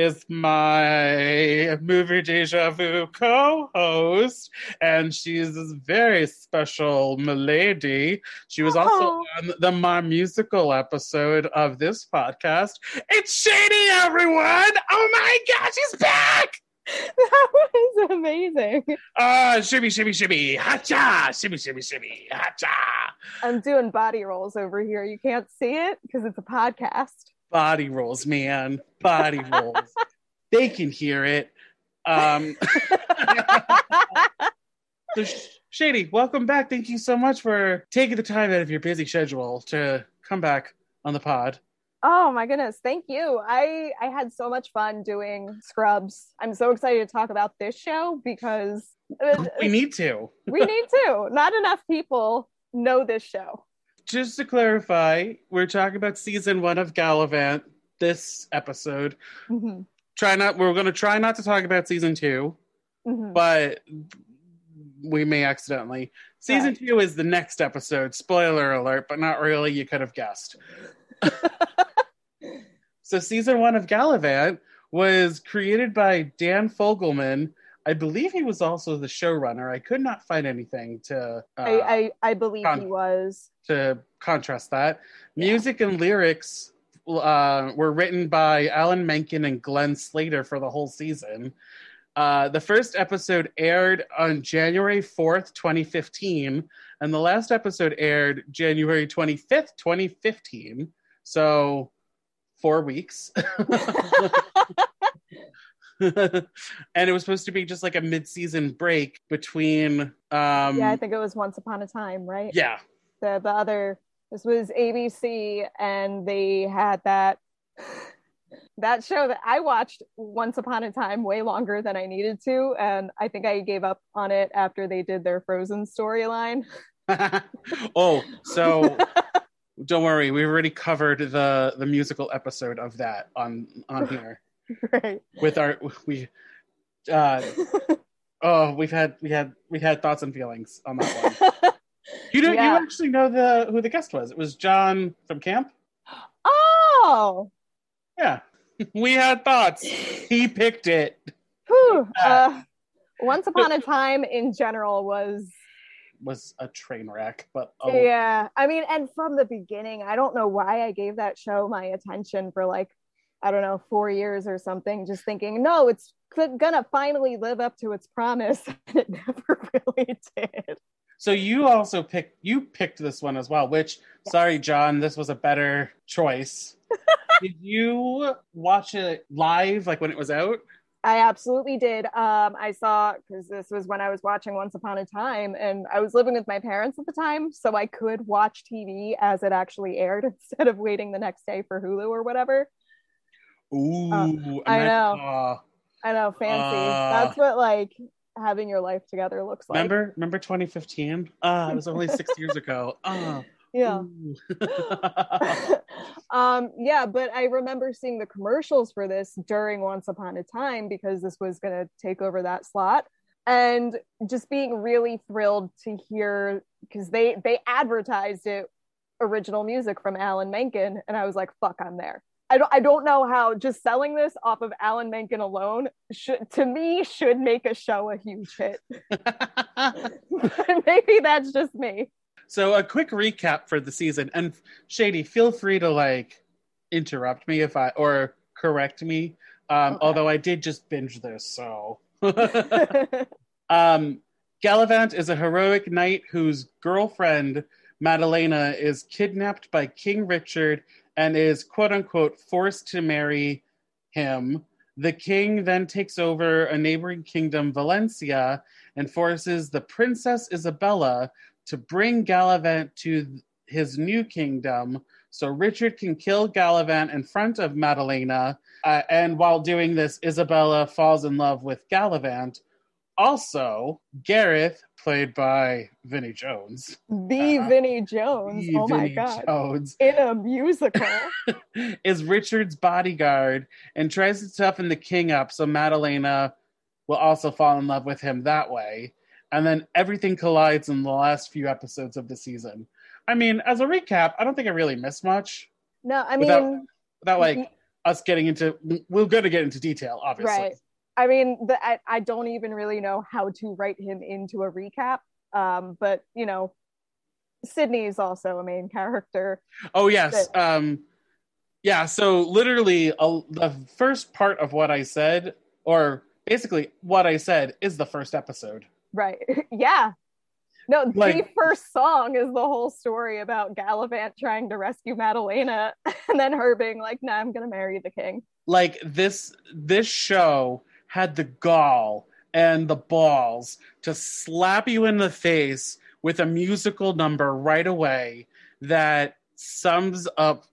is my movie deja vu co-host, and she's this very special milady. She was also Oh. on the My Musical episode of this podcast. It's Shady, everyone! Oh my gosh, she's back! that was amazing. Ah, shimmy, shimmy, shimmy, hacha, shimmy, shimmy, shimmy, hacha. I'm doing body rolls over here. You can't see it because it's a podcast. Body rolls, man, body rolls. they can hear it. Um, so Shady, welcome back. Thank you so much for taking the time out of your busy schedule to come back on the pod. oh my goodness, thank you. I I had so much fun doing Scrubs. I'm so excited to talk about this show because uh, We need to. we need to. Not enough people know this show. Just to clarify, we're talking about season one of Galavant this episode. Mhm, Try not. We're going to try not to talk about season two. mhm. but we may accidentally. Season Right. two is the next episode. Spoiler alert, but not really. You could have guessed. so, season one of Galavant was created by Dan Fogelman. I believe he was also the showrunner. I could not find anything to uh, I, I I believe Con- he was. to contrast that. Yeah. Music and lyrics uh, were written by Alan Menken and Glenn Slater for the whole season. Uh, the first episode aired on January 4th, 2015, and the last episode aired January 25th, 2015. So, four weeks. and it was supposed to be just like a mid season break between. Um, yeah, I think it was Once Upon a Time, right? yeah, the the other this was ABC and they had that that show that I watched once upon a time way longer than I needed to and I think I gave up on it after they did their Frozen storyline. oh, so don't worry, we've already covered the the musical episode of that on on here right. with our we uh oh we've had we had we had thoughts and feelings on that one. You know Yeah. you actually know the who the guest was. It was John from camp. oh. Yeah. We had thoughts. He picked it. Whew. Uh, once upon a time in general was Was a train wreck, but oh Yeah, I mean, and from the beginning, I don't know why I gave that show my attention for like, I don't know, four years or something, just thinking, no, it's gonna finally live up to its promise, and it never really did. So you also picked you picked this one as well, which sorry, John, this was a better choice. Did you watch it live, like when it was out? I absolutely did. Um, I saw because this was when I was watching Once Upon a Time, and I was living with my parents at the time, so I could watch TV as it actually aired instead of waiting the next day for Hulu or whatever. Ooh, Uh, I know. aw. I know, fancy. Uh. That's what like having your life together looks like. remember, remember 2015? Ah, it was only six years ago. Ah, Yeah. um yeah but i remember seeing the commercials for this during once upon a time because this was going to take over that slot and just being really thrilled to hear because they they advertised it original music from alan menken and i was like fuck i'm there I don't, I don't know how just selling this off of Alan Menken alone should to me should make a show a huge hit. Maybe that's just me. so a quick recap for the season, and Shady, feel free to like interrupt me if I or correct me. Um, Okay. Although I did just binge this, so. Um, Galavant is a heroic knight whose girlfriend, Madalena, is kidnapped by King Richard and is quote unquote forced to marry him. The king then takes over a neighboring kingdom, Valencia, and forces the Princess Isabella to bring Galavant to his new kingdom so Richard can kill Galavant in front of Madalena. Uh, and while doing this, Isabella falls in love with Galavant. Also, Gareth, played by Vinnie Jones. The uh, Vinnie Jones. The oh my god. Jones. In a musical. is Richard's bodyguard and tries to toughen the king up so Madalena will also fall in love with him that way. And then everything collides in the last few episodes of the season. I mean, as a recap, I don't think I really missed much. No, I mean, without, without like us getting into, we're going to get into detail, obviously. Right. I mean, the, I, I don't even really know how to write him into a recap. Um, but you know, Sydney is also a main character. Oh yes. That... um, yeah. So literally, uh, the first part of what I said, or basically what I said, is the first episode. Right. yeah. No, like, the first song is the whole story about Galavant trying to rescue Madalena and then her being like, nah, I'm gonna marry the king. Like this this show had the gall and the balls to slap you in the face with a musical number right away that sums up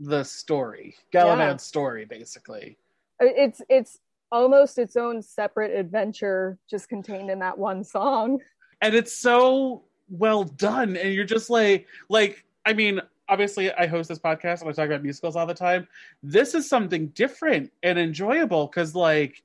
the story, Galavant's yeah. story, basically. It's it's almost its own separate adventure, just contained in that one song. And it's so well done, and you're just like, like, I mean, obviously, I host this podcast and I talk about musicals all the time. This is something different and enjoyable because, like,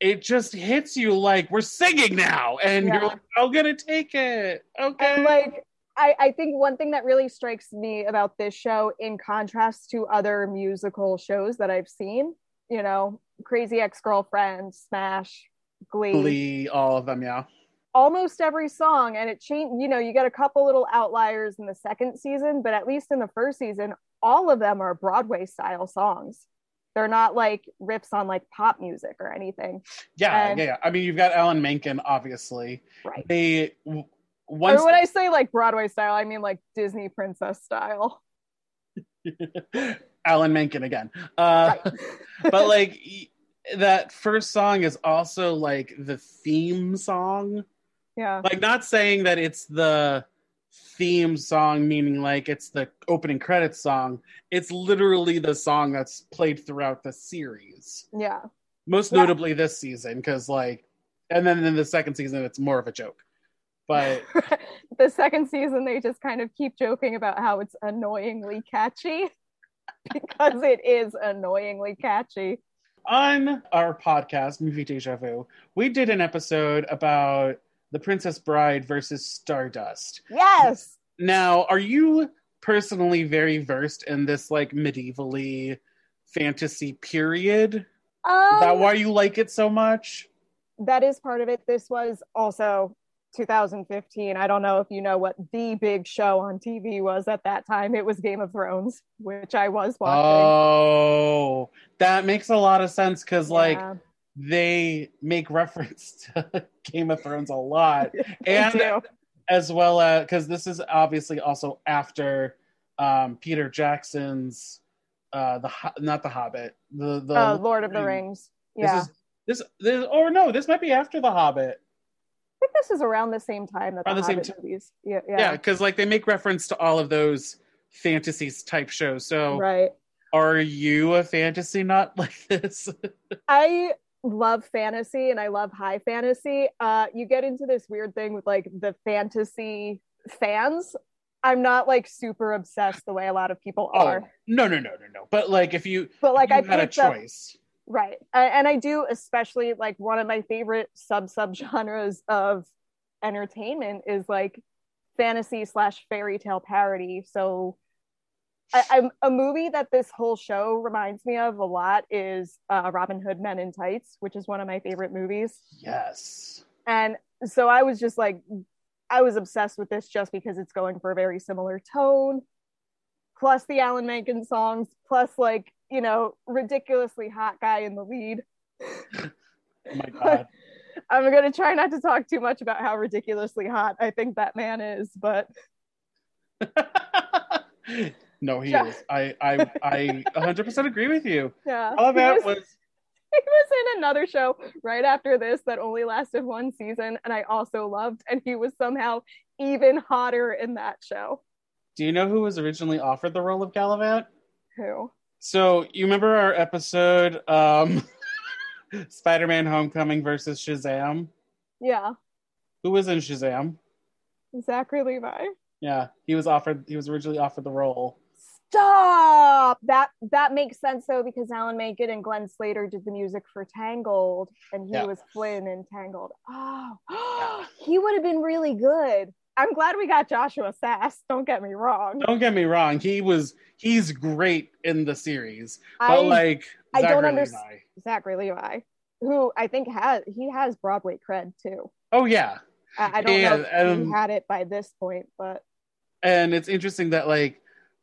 it just hits you like we're singing now and yeah. you're like i'm gonna take it. Okay. And like I, I think one thing that really strikes me about this show in contrast to other musical shows that i've seen you know crazy ex-girlfriend smash glee. Glee all of them yeah. Almost every song and it changed you know you get a couple little outliers in the second season but at least in the first season all of them are broadway style songs they're not like riffs on like pop music or anything. Yeah, and, yeah, yeah. I mean, you've got Alan Menken, obviously. Right. They once. Or when I say like Broadway style, I mean like Disney princess style. Alan Menken again. Uh, right. but like that first song is also like the theme song. Yeah. Like not saying that it's the theme song, meaning like it's the opening credits song. It's literally the song that's played throughout the series. Yeah. Most yeah. notably this season, because like, and then in the second season, it's more of a joke. But the second season, they just kind of keep joking about how it's annoyingly catchy because it is annoyingly catchy. On our podcast, Movie Deja Vu, we did an episode about the Princess Bride versus Stardust. Yes. Now, are you personally very versed in this like medievally fantasy period? Um, is that um, why you like it so much? That is part of it. This was also 2015. I don't know if you know what the big show on TV was at that time. It was Game of Thrones, which I was watching. Oh, that makes a lot of sense because, yeah. like, they make reference to Game of Thrones a lot, and as well as because this is obviously also after um, Peter Jackson's uh, the not the Hobbit, the the uh, Lord of the Rings. Yeah, this, is, this this or no, this might be after the Hobbit. I think this is around the same time that around the, the Hobbit same t- movies. Yeah, yeah, because yeah, like they make reference to all of those fantasies type shows. So right. Are you a fantasy nut like this? I love fantasy and I love high fantasy. Uh, you get into this weird thing with like the fantasy fans. I'm not like super obsessed the way a lot of people oh, are. No, no, no, no, no. But like if you, but like you I had a choice, up, right? I, and I do especially like one of my favorite sub sub genres of entertainment is like fantasy slash fairy tale parody. So I, a movie that this whole show reminds me of a lot is uh, Robin Hood Men in Tights, which is one of my favorite movies. Yes. And so I was just like, I was obsessed with this just because it's going for a very similar tone, plus the Alan Menken songs, plus like you know ridiculously hot guy in the lead. oh my god. I'm gonna try not to talk too much about how ridiculously hot I think that man is, but No, he yeah. is. I I I 100% agree with you. Yeah. All of that was, was he was in another show right after this that only lasted one season and I also loved and he was somehow even hotter in that show. Do you know who was originally offered the role of Galavant? Who? So you remember our episode, um, Spider-Man: Homecoming versus Shazam? Yeah, Who was in Shazam? Zachary Levi. Yeah, he was offered. He was originally offered the role. Stop. That that makes sense though because Alan Menken and Glenn Slater did the music for Tangled, and he Yeah. was Flynn in Tangled. Oh, Yeah. he would have been really good. I'm glad we got Joshua Sasse. Don't get me wrong. Don't get me wrong. He was. He's great in the series, but I like I don't understand. Zachary Levi, who I think has he has Broadway cred too. Oh yeah, I, I don't know if um, he had it by this point, but and it's interesting that like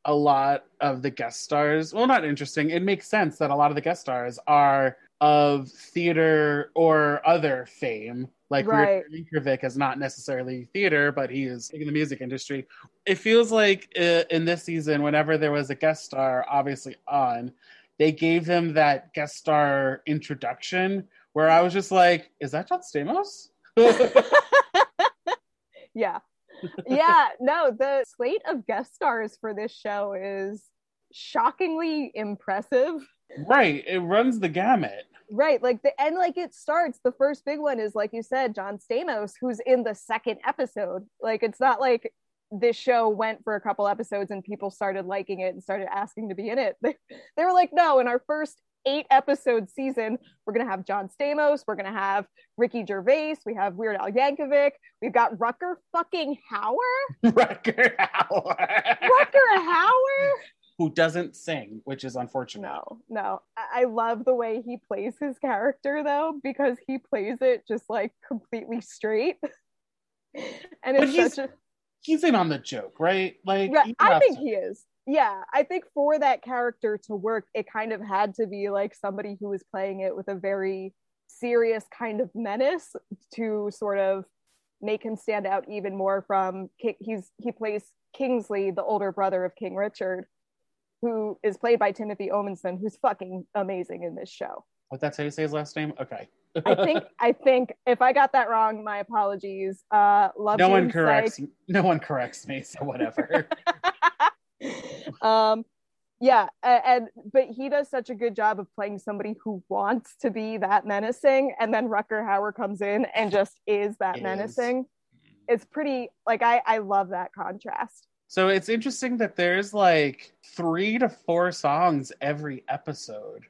a lot of the guest stars well not interesting. It makes sense that a lot of the guest stars are of theater or other fame. Like Right. Weird is not necessarily theater but he is in the music industry. It feels like uh, in this season whenever there was a guest star obviously on they gave them that guest star introduction where i was just like is that john stamos? Yeah yeah no the slate of guest stars for this show is shockingly impressive. Right it runs the gamut. Right like the and like it starts the first big one is like you said john stamos who's in the second episode. Like it's not like this show went for a couple episodes and people started liking it and started asking to be in it. They, they were like no in our first eight episode season we're gonna have john stamos we're gonna have ricky gervais we have weird al yankovic we've got rutger fucking hauer Rutger Hauer. rutger hauer who doesn't sing, which is unfortunate. No, no. I-, I love the way he plays his character though, because he plays it just like completely straight. and But he's- a He's in on the joke, right? Like, yeah, I think to. he is. Yeah, I think for that character to work, it kind of had to be like somebody who was playing it with a very serious kind of menace to sort of make him stand out even more from he's he plays Kingsley, the older brother of King Richard, who is played by Timothy Omundson, who's fucking amazing in this show. What that's how you say his last name? Okay. I think I think if I got that wrong, my apologies. Uh love no one corrects. No one corrects me, so whatever. um yeah and but he does such a good job of playing somebody who wants to be that menacing and then rutger hauer comes in and just is that Is. menacing it's pretty like i i love that contrast so it's interesting that there's like three to four songs every episode,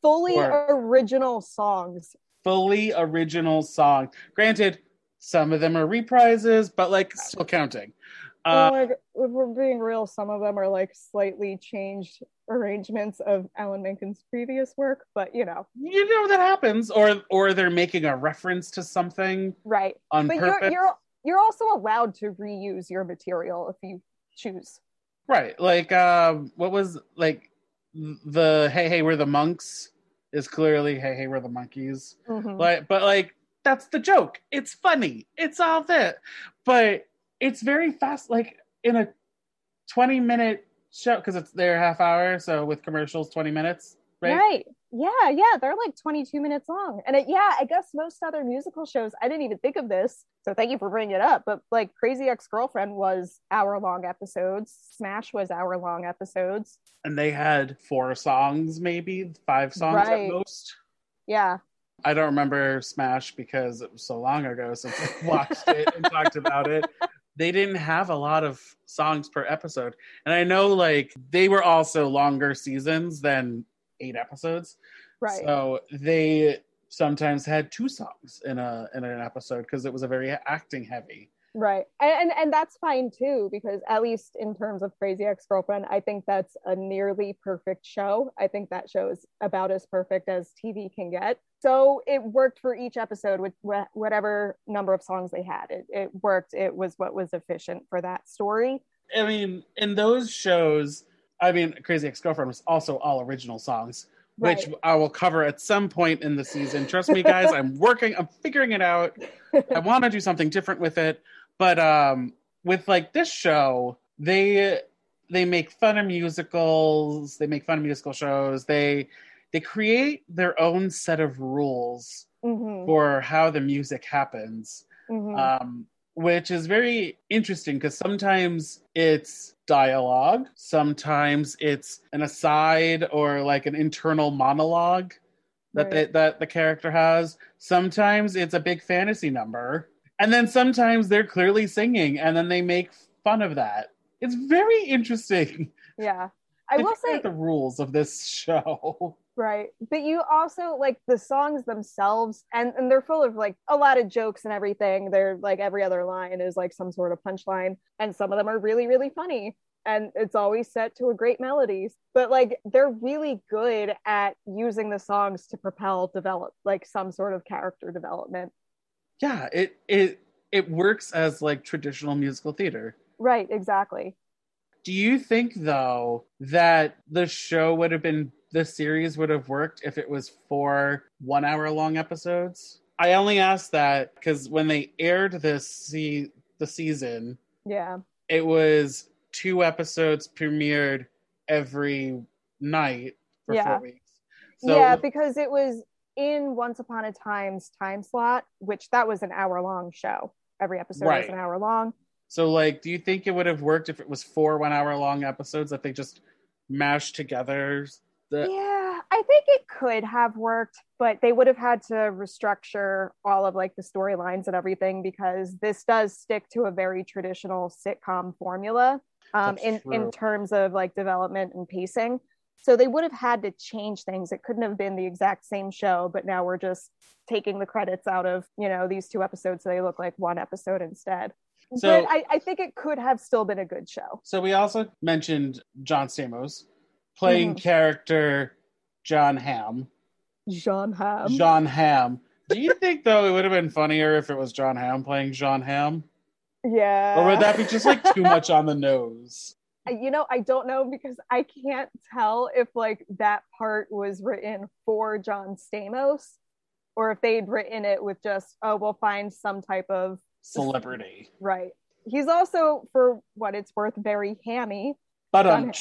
fully Or- original songs fully original song. Granted, some of them are reprises, but like still counting. Uh, my if we're being real some of them are like slightly changed arrangements of alan menken's previous work but you know you know that happens, or or they're making a reference to something right on but purpose. you're you're you're also allowed to reuse your material if you choose Right. Like um what was like the hey hey we're the monks is clearly hey hey we're the monkeys. Mhm. Like but like that's the joke. It's funny. It's all that. But it's very fast like in a 20 minute show because it's their half hour so with commercials 20 minutes, right? Right. Yeah, yeah, they're like 22 minutes long. And it, yeah, I guess most other musical shows, I didn't even think of this. So thank you for bringing it up. But like Crazy Ex Girlfriend was hour long episodes, Smash was hour long episodes. And they had four songs maybe, five songs Right. at most. Yeah. I don't remember Smash because it was so long ago since I watched it and talked about it. They didn't have a lot of songs per episode. And I know like they were also longer seasons than eight episodes. Right. So they sometimes had two songs in a in an episode because it was a very acting heavy. Right. And, and and that's fine too, because at least in terms of Crazy Ex Girlfriend, I think that's a nearly perfect show. I think that show is about as perfect as TV can get. So it worked for each episode with wh- whatever number of songs they had. It, it worked. It was what was efficient for that story. I mean, in those shows, I mean, Crazy Ex Girlfriend was also all original songs, which I will cover at some point in the season. Trust me, guys, I'm working, I'm figuring it out. I want to do something different with it, but um, with like this show, they they make fun of musicals, they make fun of musical shows, they they create their own set of rules Mhm, for how the music happens mhm. um, which is very interesting because sometimes it's dialogue, sometimes it's an aside or like an internal monologue that Right. the, that the character has. Sometimes it's a big fantasy number, and then sometimes they're clearly singing, and then they make fun of that. It's very interesting. Yeah. I will say the rules of this show. Right. But you also like the songs themselves and, and they're full of like a lot of jokes and everything. They're like every other line is like some sort of punchline. And some of them are really, really funny. And it's always set to a great melody. But like they're really good at using the songs to propel develop like some sort of character development. Yeah, it it it works as like traditional musical theater. Right, exactly. Do you think though that the show would have been the series would have worked if it was four one hour long episodes? I only ask that because when they aired this se- the season, Yeah. it was two episodes premiered every night for Yeah. four weeks. So yeah, because it was in Once Upon a Time's time slot, which that was an hour long show. Every episode was an hour long. so like, do you think it would have worked if it was four one hour long episodes that they just mashed together? The yeah, I think it could have worked, but they would have had to restructure all of like the storylines and everything because this does stick to a very traditional sitcom formula um, That's in true. in terms of like development and pacing. So they would have had to change things. It couldn't have been the exact same show, but now we're just taking the credits out of you know these two episodes, so they look like one episode instead. So- but I, I think it could have still been a good show. So we also mentioned John Stamos playing Mhm. character John Ham. John Ham. John Ham. Do you think though it would have been funnier if it was Jon Hamm playing John Ham? yeah. Or would that be just like too much on the nose? You know i don't know because i can't tell if like that part was written for john stamos or if they'd written it with just oh we'll find some type of Celebrity. right. He's also for what it's worth very hammy. But um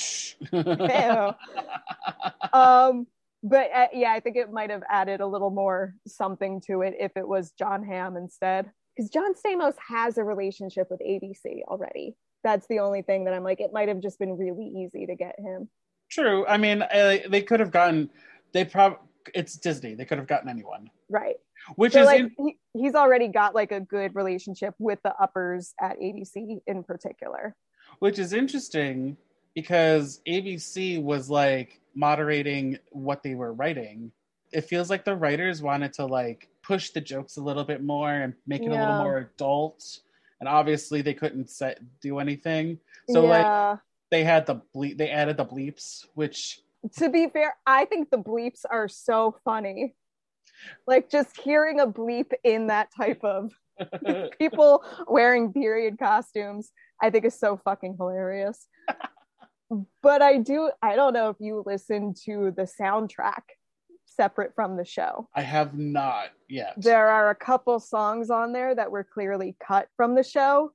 um but uh, yeah i think it might have added a little more something to it if it was jon hamm instead. Because john stamos has a relationship with abc already that's the only thing that i'm like it might have just been really easy to get him True. I mean, uh, they could have gotten. They probably. It's Disney. They could have gotten anyone. right Which so is like in- he, he's already got like a good relationship with the uppers at abc in particular which is interesting because ABC was like moderating what they were writing. It feels like the writers wanted to like push the jokes a little bit more and make it a little more adult. And obviously they couldn't set, do anything. So like they had the bleep they added the bleeps, which to be fair i think the bleeps are so funny. Like just hearing a bleep in that type of people wearing period costumes i think is so fucking hilarious. But i do i don't know if you listen to the soundtrack separate from the show I have not yet. there are a couple songs on there that were clearly cut from the show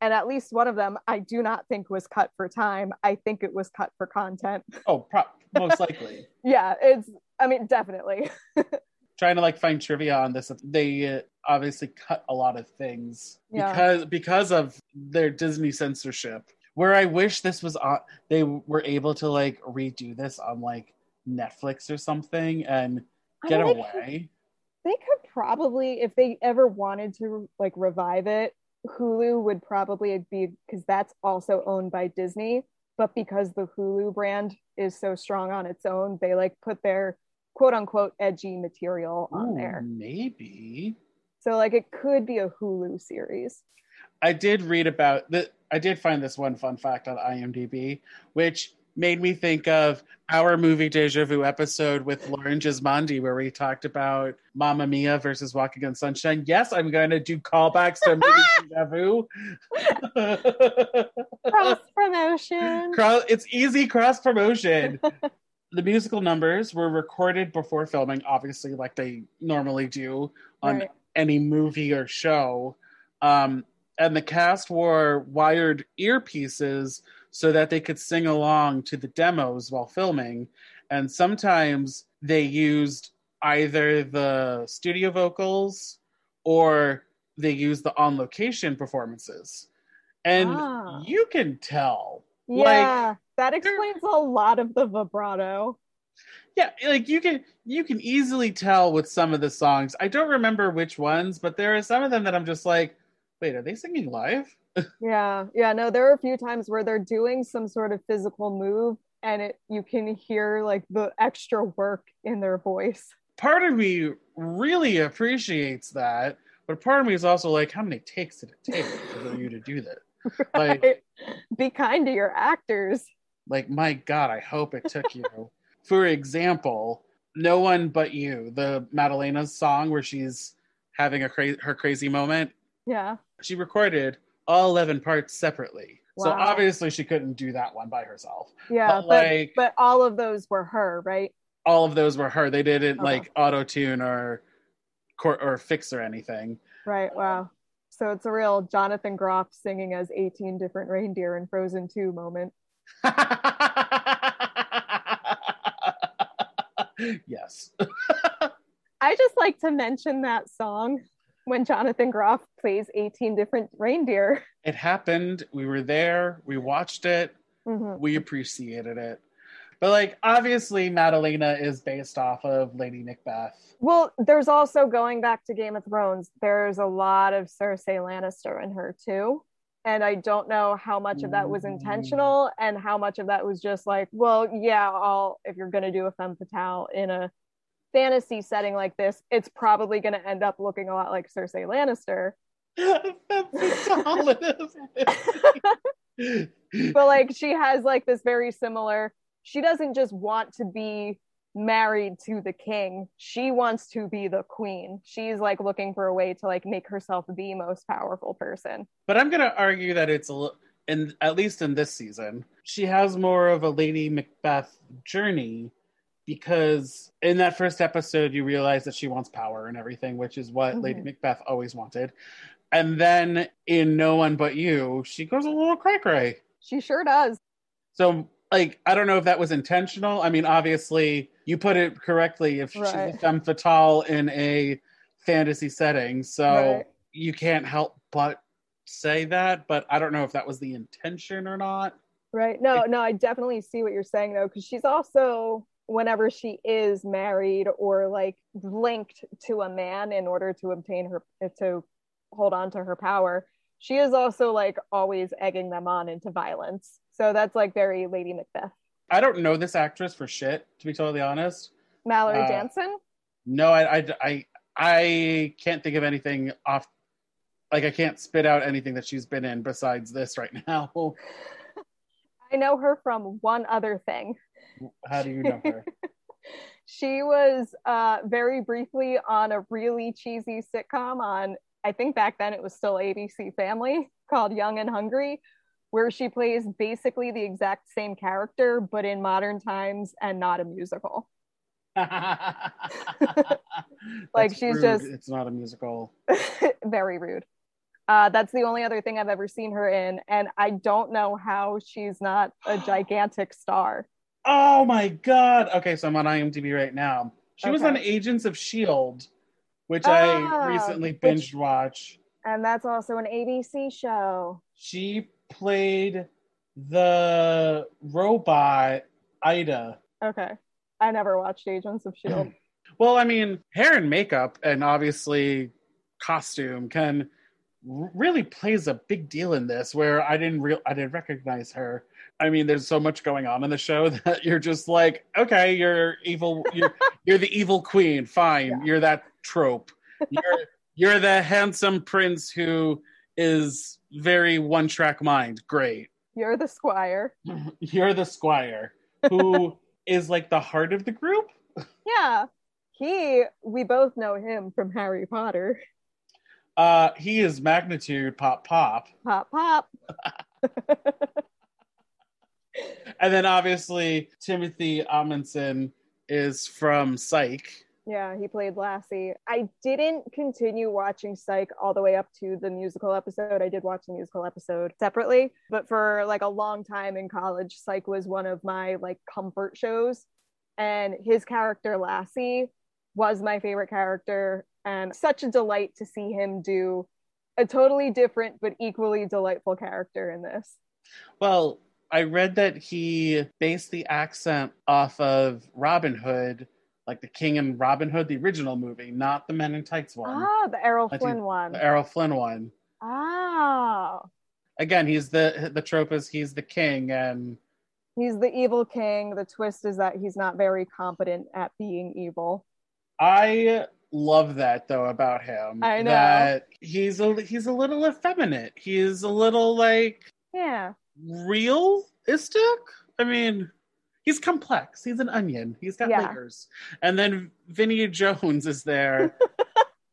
and at least one of them i do not think was cut for time i think it was cut for content Oh, pro- most likely. yeah it's i mean definitely trying to like find trivia on this they uh, obviously cut a lot of things Yeah. because because of their disney censorship where i wish this was on they were able to like redo this on like netflix or something and I get mean, they away? They could probably if they ever wanted to like revive it hulu would probably be because that's also owned by disney. But because the hulu brand is so strong on its own they like put their quote unquote edgy material on Ooh, there. maybe. So like it could be a hulu series. I did read about the i did find this one fun fact on imdb which made me think of our movie deja vu episode with lauren gismondi where we talked about Mamma Mia versus walking on sunshine yes i'm going to do callbacks to movie deja vu cross promotion Cross, it's easy cross promotion. the musical numbers were recorded before filming, obviously, like they normally do on Right. any movie or show. Um, and the cast wore wired earpieces so that they could sing along to the demos while filming. And sometimes they used either the studio vocals or they use the on location performances. And Ah. you can tell. Yeah, that explains a lot of the vibrato. Yeah, like you can you can easily tell with some of the songs. I don't remember which ones, but there are some of them that I'm just like, wait, are they singing live? Yeah, yeah, no, there are a few times where they're doing some sort of physical move and it you can hear like the extra work in their voice. Part of me really appreciates that, but part of me is also like, how many takes did it take for you to do that? Like, Be kind to your actors. like my God, I hope it took you. For example, "No One But You," the Madalena's song where she's having a cra- her crazy moment. Yeah. She recorded all eleven parts separately, so obviously she couldn't do that one by herself. Yeah, But, but like- but all of those were her, right? All of those were her. They didn't Okay. like auto tune or or fix or anything. Right. Wow. So it's a real Jonathan Groff singing as 18 different reindeer in Frozen 2 moment. yes. I just like to mention that song when Jonathan Groff plays 18 different reindeer. It happened. We were there. We watched it. Mhm. We appreciated it. But like obviously Madalena is based off of Lady Macbeth. Well, there's also going back to Game of Thrones, there's a lot of Cersei Lannister in her too. And I don't know how much of that was Mm. intentional and how much of that was just like, well, yeah, I'll if you're gonna do a femme fatale in a fantasy setting like this, it's probably gonna end up looking a lot like Cersei Lannister. but like she has like this very similar she doesn't just want to be married to the king she wants to be the queen she's like looking for a way to like make herself the most powerful person but I'm gonna argue that it's a li- in at least in this season, she has more of a Lady Macbeth journey because in that first episode you realize that she wants power and everything, which is what Lady Mhm. Macbeth always wanted. And then in No One But You, she goes a little cray cray. she sure does So, like, I don't know if that was intentional. I mean, obviously, you put it correctly. If she's a Right. femme fatale in a fantasy setting, so Right. you can't help but say that. But I don't know if that was the intention or not. right no no i definitely see what you're saying though because she's also whenever she is married or like linked to a man in order to obtain her to hold on to her power she is also like always egging them on into violence so that's like very lady macbeth I don't know this actress for shit, to be totally honest. mallory Uh, jansen No, I, I, I, I can't think of anything off. Like, I can't spit out anything that she's been in besides this right now. i know her from one other thing How do you know her? she was uh, very briefly on a really cheesy sitcom on i think back then it was still abc family called young and hungry where she plays basically the exact same character but in modern times and not a musical Like, she's rude. just- It's not a musical. very rude uh, that's the only other thing i've ever seen her in and i don't know how she's not a gigantic star Oh my god. Okay, so I'm on IMDb right now. She was on Agents of Shield, which Ah, I recently which- binge watch. and that's also an abc show She played the robot Ida. okay i never watched agents of shield Well, I mean, hair and makeup and obviously costume can really plays a big deal in this where I didn't real I didn't recognize her. I mean, there's so much going on in the show that you're just like, okay, you're evil you're you're the evil queen. Fine. Yeah. You're that trope. You're you're the handsome prince who is very one-track mind. Great. you're the squire You're the squire who is like the heart of the group. Yeah. He, we both know him from Harry Potter. Uh, he is magnitude pop pop, Pop, pop. And then obviously Timothy Omundson is from Psych. Yeah, he played Lassie. I didn't continue watching Psych all the way up to the musical episode. I did watch the musical episode separately, but for like a long time in college, Psych was one of my like comfort shows. And his character, Lassie, was my favorite character. And such a delight to see him do a totally different but equally delightful character in this. Well, I read that he based the accent off of Robin Hood, like the King and Robin Hood, the original movie, not the Men in Tights one, Ah, the Errol I Flynn one. the Errol Flynn one. Ah, Again, he's the the trope is he's the king, and he's the evil king. The twist is that he's not very competent at being evil. I love that though about him. I know. that he's a he's a little effeminate. He's a little like Yeah. Realistic. I mean, he's complex. He's an onion. He's got Yeah. layers. And then Vinnie Jones is there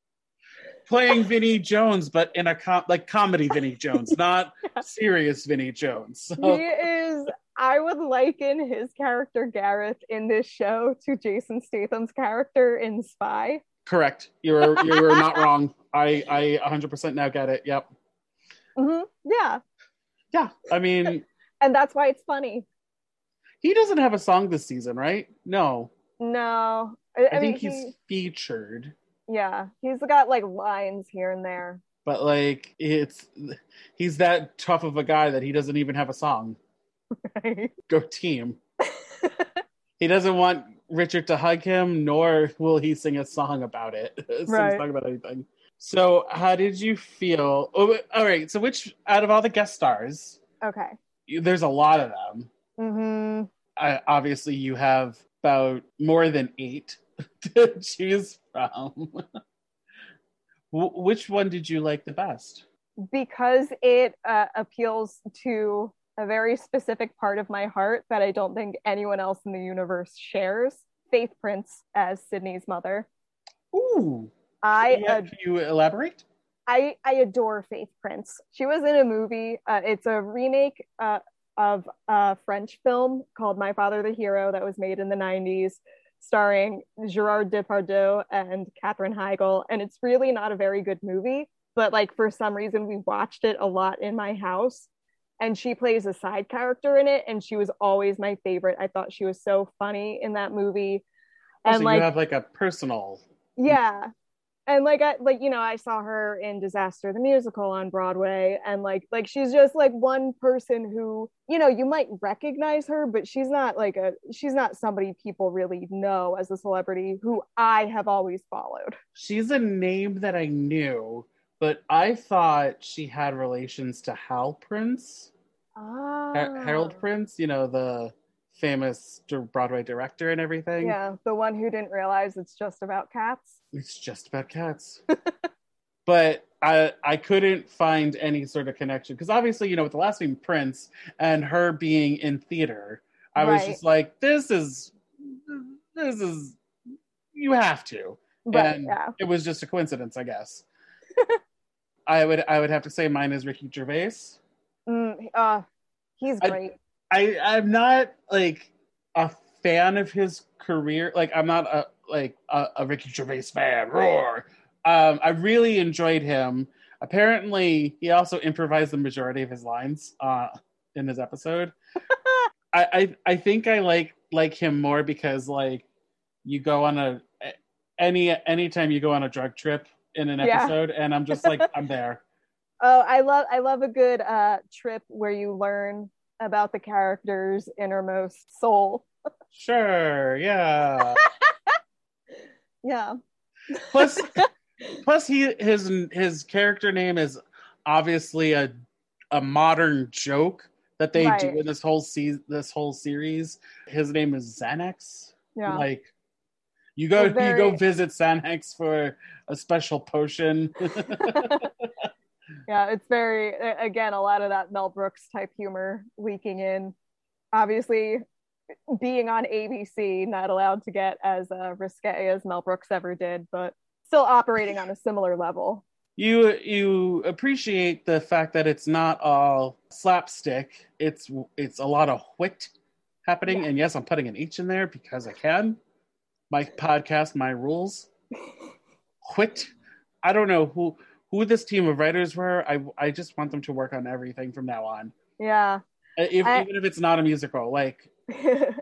playing Vinnie Jones, but in a com- like comedy Vinnie Jones, not serious Vinnie Jones. He So, is I would liken his character Gareth in this show to Jason Statham's character in Spy. correct. You're you're not wrong. I I 100% now get it. Yep. Mm-hmm. Yeah. Yeah. I mean, And that's why it's funny. he doesn't have a song this season, right? No. No. I, I, I mean, think he's he, featured. yeah, he's got like lines here and there. but like it's he's that tough of a guy that he doesn't even have a song Right. go team he doesn't want richard to hug him nor will he sing a song about it sing Right. song about anything so how did you feel oh, all right so which out of all the guest stars okay. you- there's a lot of them hmm I, obviously you have about more than eight to choose from Wh- which one did you like the best Because it uh, appeals to a very specific part of my heart that I don't think anyone else in the universe shares. Faith Prince as Sydney's mother. Ooh. I Yeah, ad- can you elaborate? I I adore Faith Prince. She was in a movie. Uh, it's a remake uh, of a French film called My Father the Hero that was made in the '90s, starring Gerard Depardieu and Katherine Heigl. And it's really not a very good movie, but like for some reason we watched it a lot in my house. And she plays a side character in it, and she was always my favorite. I thought she was so funny in that movie. Oh, And so like, you have like a personal. yeah and like i like you know i saw her in disaster the musical on broadway and like like she's just like one person who you know you might recognize her but she's not like a she's not somebody people really know as a celebrity who i have always followed She's a name that I knew, but I thought she had relations to Hal Prince, ah Har- Harold Prince. You know the famous Broadway director and everything. yeah the one who didn't realize it's just about cats It's just about cats. but I I couldn't find any sort of connection because obviously you know with the last name Prince and her being in theater, I was just like this is this is you have to. but and yeah it was just a coincidence, I guess. I would I would have to say mine is Ricky Gervais. mm, uh, he's I- great I I'm not like a fan of his career. Like I'm not a like a, a Ricky Gervais fan. Roar. Um, I really enjoyed him. Apparently, he also improvised the majority of his lines uh, in his episode. I, I I think I like like him more because like you go on a any anytime you go on a drug trip in an Yeah. episode, and I'm just like I'm there. Oh, I love I love a good uh trip where you learn about the character's innermost soul. Sure, yeah. Yeah. plus plus he his his character name is obviously a a modern joke that they Right. do in this whole se- this whole series his name is xanax Yeah. like you go very- you go visit xanax for a special potion yeah, it's very again a lot of that Mel Brooks type humor leaking in. Obviously being on ABC, not allowed to get as uh, risque as Mel Brooks ever did, but still operating on a similar level. you you appreciate the fact that it's not all slapstick. It's it's a lot of wit happening. Yeah. and yes i'm putting an h in there because i can. My podcast my rules. Wit. I don't know who who this team of writers were. I i just want them to work on everything from now on. Yeah. Uh, if, I- even if it's not a musical like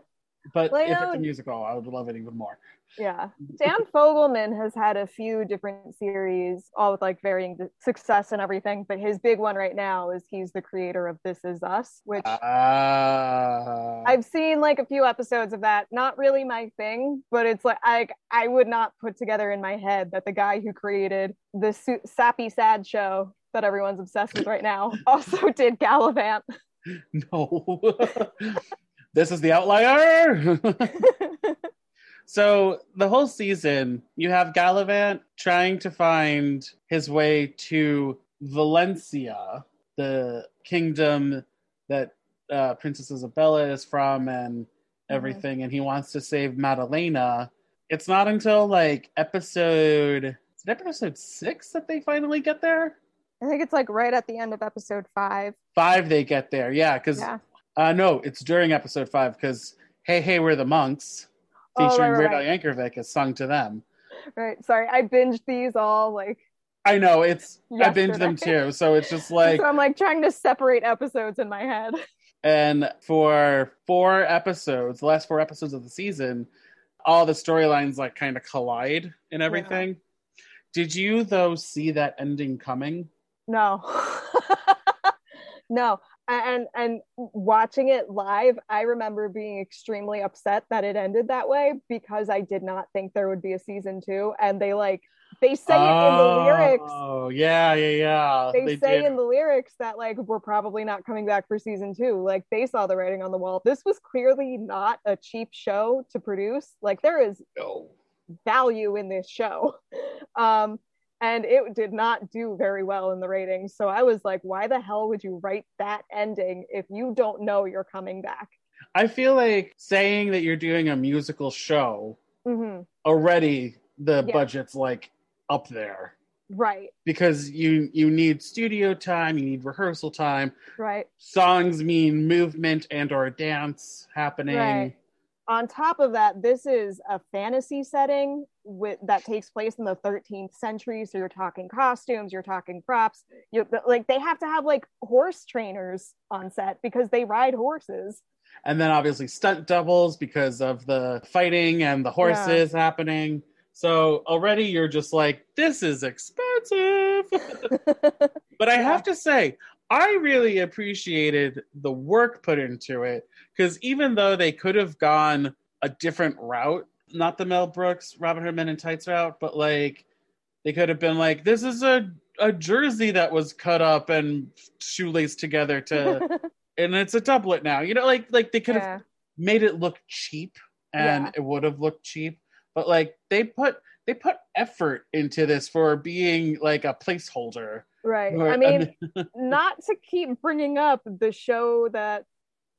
But Well, if know- it's a musical, I would love it even more. Yeah. Dan Fogelman has had a few different series, all with like varying success and everything. But his big one right now is he's the creator of This Is Us, which Ah. I've seen like a few episodes of that. Not really my thing, but it's like I I would not put together in my head that the guy who created the su- sappy sad show that everyone's obsessed with right now also did Galavant. no. this is the outlier. so the whole season, you have Galavant trying to find his way to Valencia, the kingdom that uh, Princess Isabella is from, and everything. And he wants to save Madalena. It's not until like episode. Episode six that they finally get there? I think it's like right at the end of episode five. Five, they get there. Yeah, because Yeah. Uh, no, it's during episode five because "Hey Hey We're the Monks" Oh, featuring right, Weird right, Al Yankovic is sung to them. Right. Sorry, I binged these all like I know it's I binge them too, so it's just like so I'm like trying to separate episodes in my head. and for four episodes, the last four episodes of the season, all the storylines like kind of collide and everything. Did you though see that ending coming? No. no. And and watching it live, I remember being extremely upset that it ended that way because I did not think there would be a season 2 and they like they say it in the lyrics. Oh yeah, yeah, yeah. They, say did. in the lyrics that like we're probably not coming back for season 2. Like they saw the writing on the wall. This was clearly not a cheap show to produce. Like there is No. value in this show. Um, and it did not do very well in the ratings. So I was like, why the hell would you write that ending if you don't know you're coming back? I feel like saying that you're doing a musical show hmm already the Yeah. budget's like up there Right, because you you need studio time, you need rehearsal time. right, Songs mean movement and or dance happening. right. On top of that, this is a fantasy setting with that takes place in the 13th century. So you're talking costumes, you're talking props. You like they have to have like horse trainers on set because they ride horses. And then obviously stunt doubles because of the fighting and the horses happening. So already you're just like, this is expensive. But I have to say, I really appreciated the work put into it because even though they could have gone a different route, not the Mel Brooks, Robin Hood Men in Tights route, but like they could have been like, this is a, a jersey that was cut up and shoelaced together to, and it's a doublet now. You know, like like they could have yeah. made it look cheap and Yeah. it would have looked cheap but like they put they put effort into this for being like a placeholder Right. Or- I mean, not to keep bringing up the show that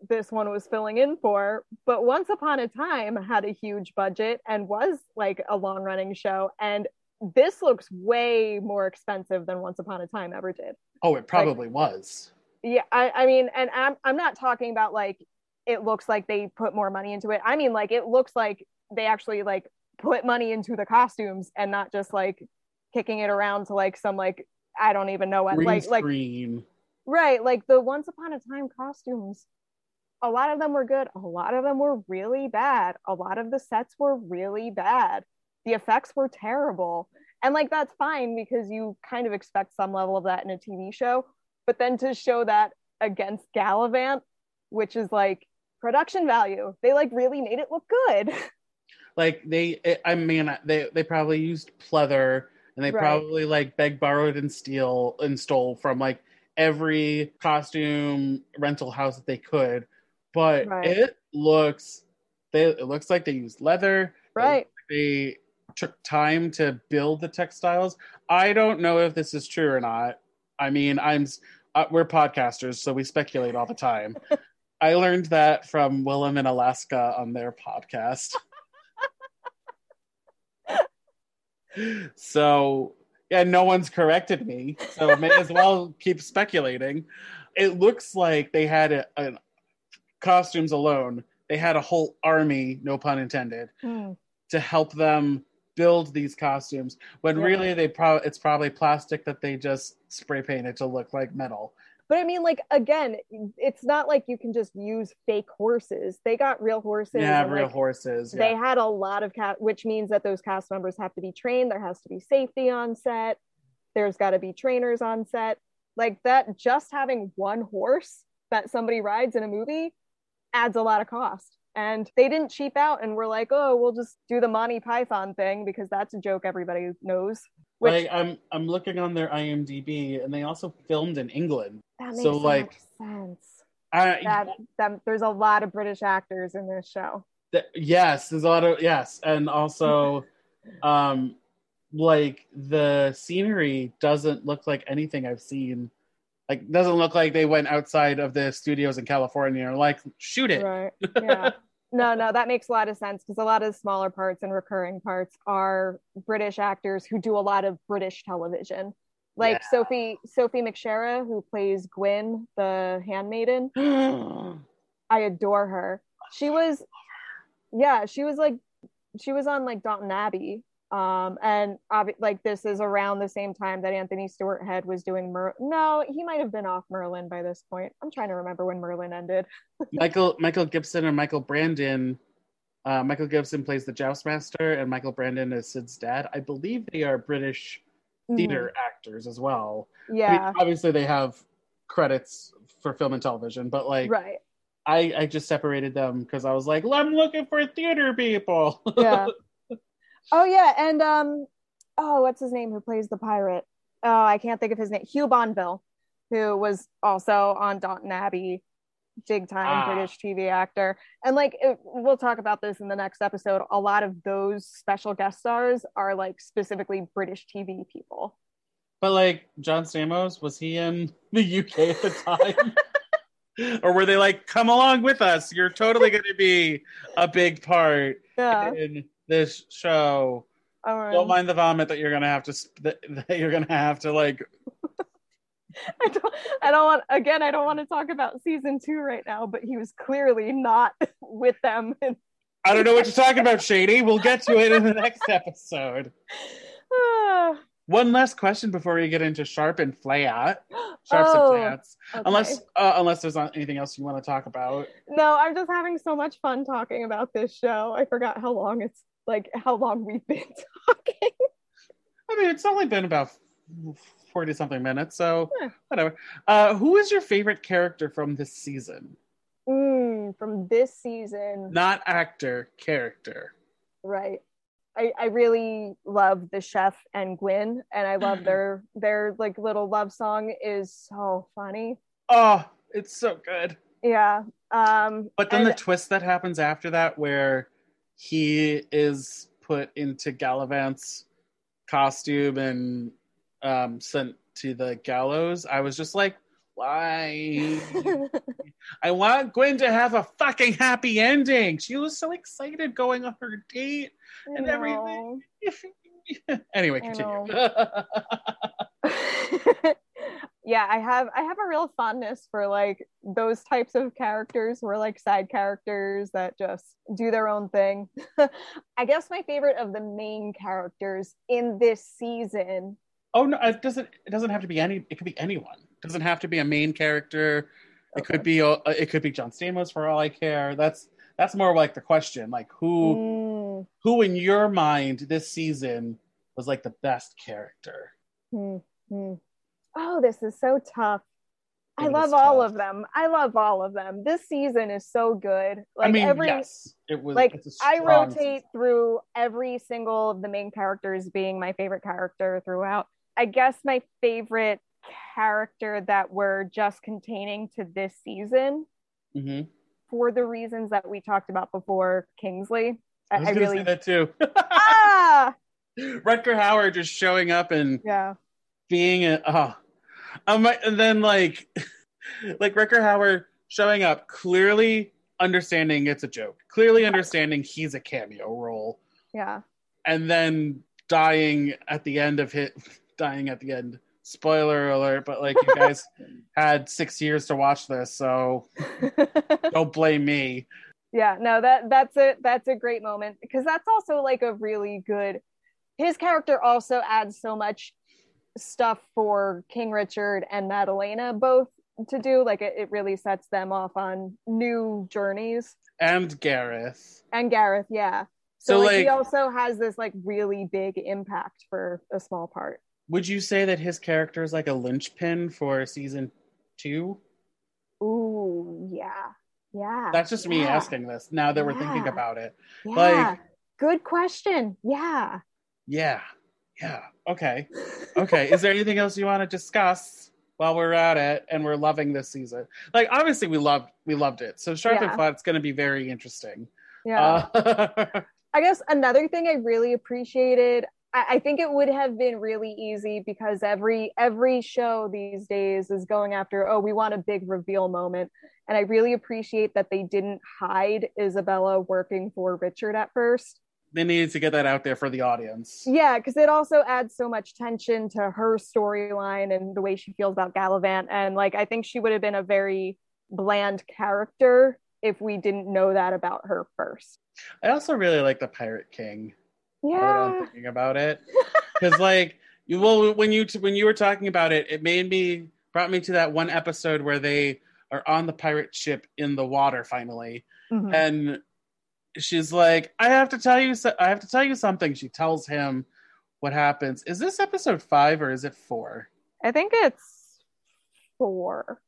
this one was filling in for, but Once Upon a Time had a huge budget and was like a long running show. And this looks way more expensive than Once Upon a Time ever did. oh it probably was Yeah. I, I mean, and I'm, I'm not talking about like it looks like they put more money into it. I mean, like it looks like they actually like put money into the costumes and not just like kicking it around to like some like I don't even know what green like like Right, like the Once Upon a Time costumes. A lot of them were good. A lot of them were really bad. A lot of the sets were really bad. The effects were terrible. And like that's fine because you kind of expect some level of that in a TV show. But then to show that against Galavant, which is like production value, they like really made it look good. like they i mean they they probably used pleather and they Right. probably like begged borrowed and steal and stole from like every costume rental house that they could but Right. it looks they it looks like they used leather right. they took time to build the textiles. I don't know if this is true or not. I mean, I'm uh, we're podcasters, so we speculate all the time. I learned that from Willem in Alaska on their podcast. So yeah, no one's corrected me, so may as well keep speculating. It looks like they had a, a costumes alone. They had a whole army, no pun intended, Hmm. to help them build these costumes when Yeah. really they pro- it's probably plastic that they just spray painted to look like metal But I mean, like again, it's not like you can just use fake horses. They got real horses. Yeah, real like, horses. They had a lot of cat, which means that those cast members have to be trained. There has to be safety on set. There's got to be trainers on set. Like that, just having one horse that somebody rides in a movie adds a lot of cost. And they didn't cheap out and were like, oh, we'll just do the Monty Python thing because that's a joke everybody knows. Which like I'm I'm looking on their IMDb and they also filmed in England. that makes so, so like, much sense. I, That, that there's a lot of British actors in this show. yes, there's a lot of yes, and also um like the scenery doesn't look like anything I've seen. Like doesn't look like they went outside of the studios in California or like shoot it. Right. Yeah. no, no, that makes a lot of sense because a lot of smaller parts and recurring parts are British actors who do a lot of British television. Like Yeah. Sophie Sophie McShera, who plays Gwyn, the handmaiden. I adore her. She was yeah, she was like she was on like Downton Abbey. Um and like this is around the same time that Anthony Stewart Head was doing Mer no, he might have been off Merlin by this point. I'm trying to remember when Merlin ended. Michael Michael Gibson and Michael Brandon. Uh, Michael Gibson plays the Joustmaster, and Michael Brandon is Sid's dad. I believe they are British theater actors as well. I mean, Mm-hmm. Yeah. obviously, they have credits for film and television, but like right. I, I just separated them because I was like, I'm looking for theater people. Yeah. oh yeah, and um oh, what's his name who plays the pirate? Oh, I can't think of his name. Hugh Bonneville, who was also on Downton Abbey, big time Ah. British TV actor. And like it, we'll talk about this in the next episode. A lot of those special guest stars are like specifically British TV people. but like John Stamos, was he in the UK at the time? or were they like, come along with us? You're totally going to be a big part Yeah. in this show. All right. Don't mind the vomit that you're gonna have to that, that you're gonna have to like. I don't, I don't want again I don't want to talk about season two right now, but he was clearly not with them. I don't know what you're talking about, Shady. We'll get to it in the next episode. One last question before we get into sharp and flat. Sharps Oh, and flats. okay. Unless uh, unless there's not anything else you want to talk about. no, I'm just having so much fun talking about this show. I forgot how long it's like how long we've been talking. I mean, it's only been about forty something minutes, so Yeah. whatever. Uh, who is your favorite character from this season? Mm, from this season, Not actor, character. right? I, I really love the chef and Gwyn, and I love their their like little love song is so funny. Oh, it's so good. Yeah. Um, But then the twist that happens after that, where he is put into Galavant's costume and um, sent to the gallows, I was just like, why? I want Gwen to have a fucking happy ending. She was so excited going on her date and everything. anyway, continue. yeah i have i have a real fondness for like those types of characters who are like side characters that just do their own thing i guess my favorite of the main characters in this season oh no, it doesn't. It doesn't have to be any. It could be anyone. It doesn't have to be a main character. It could be. uh, It could be John Stamos for all I care. That's that's more like the question. Like who Mm, who in your mind this season was like the best character? hmm, hmm. Oh this is so tough i love all tough. of them i love all of them this season is so good like I mean, every yes, it was like I a I strong rotate through every single of the main characters being my favorite character throughout. I guess my favorite character that we're just containing to this season hmm for the reasons that we talked about before Kingsley. I I, was I really say that too. ah Rutger Hauer just showing up and yeah being a oh. Um, and then like like Rutger Hauer showing up clearly understanding it's a joke, clearly understanding he's a cameo role, yeah and then dying at the end of it, dying at the end. Spoiler alert! But like you guys had six years to watch this, so don't blame me. yeah no that that's a that's a great moment because that's also like a really good his character also adds so much stuff for king richard and madalena both to do. Like it, it really sets them off on new journeys. And Gareth. And Gareth, yeah. So, So, like, he also has this like really big impact for a small part. Would you say that his character is like a linchpin for season two? Ooh, yeah. Yeah. That's just me asking this now that we're thinking about it. Yeah. like- good question. Yeah. Yeah. Yeah. Okay. Okay. Is there anything else you want to discuss while we're at it and we're loving this season? Like obviously we loved we loved it. So Sharp and Yeah. Flat's gonna be very interesting. Yeah. Uh, I guess another thing I really appreciated, I, I think it would have been really easy because every every show these days is going after, oh, we want a big reveal moment. And I really appreciate that they didn't hide Isabella working for Richard at first. They needed to get that out there for the audience. Yeah, because it also adds so much tension to her storyline and the way she feels about Galavant. And like I think she would have been a very bland character if we didn't know that about her first. I also really like the Pirate King. that I'm Yeah. thinking about it because like you well when you when you were talking about it it made me brought me to that one episode where they are on the pirate ship in the water finally Mhm. and she's like i have to tell you so- i have to tell you something. She tells him what happens. Is this episode five or is it four? I think it's four.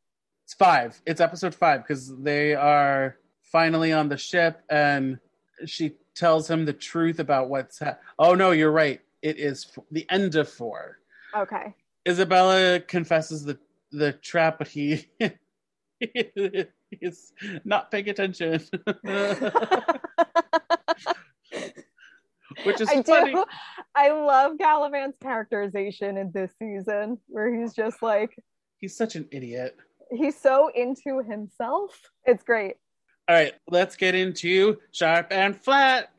it's five. It's episode five because they are finally on the ship and she tells him the truth about what's ha- oh no you're right. It is f- the end of four. Okay. Isabella confesses the the trap, but he he's not paying attention, which is I funny. do. I love Galavant's characterization in this season, where he's just like He's such an idiot. he's so into himself. It's great. All right, let's get into sharp and flat.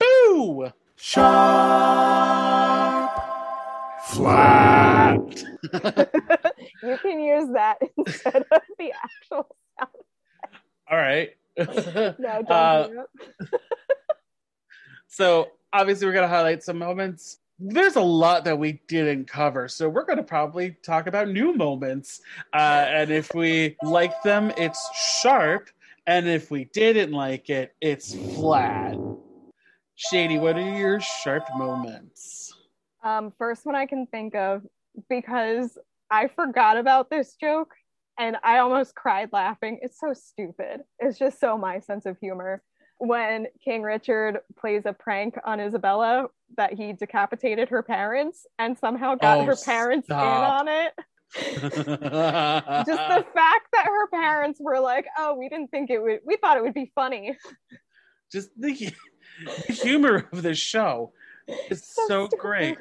Boo! Sharp, flat. you can use that instead of the actual sound. All right. No, don't Uh, do. So obviously, we're gonna highlight some moments. There's a lot that we didn't cover, so we're gonna probably talk about new moments. Uh, and if we like them, it's sharp, and if we didn't like it, it's flat. Shady, what are your sharp moments? Um, first one I can think of because I forgot about this joke and I almost cried laughing. It's so stupid. It's just so my sense of humor. When King Richard plays a prank on Isabella that he decapitated her parents and somehow got Oh, her parents stop. in on it. Just the fact that her parents were like, "Oh, we didn't think it would. We thought it would be funny." just the, the humor of this show is So so great.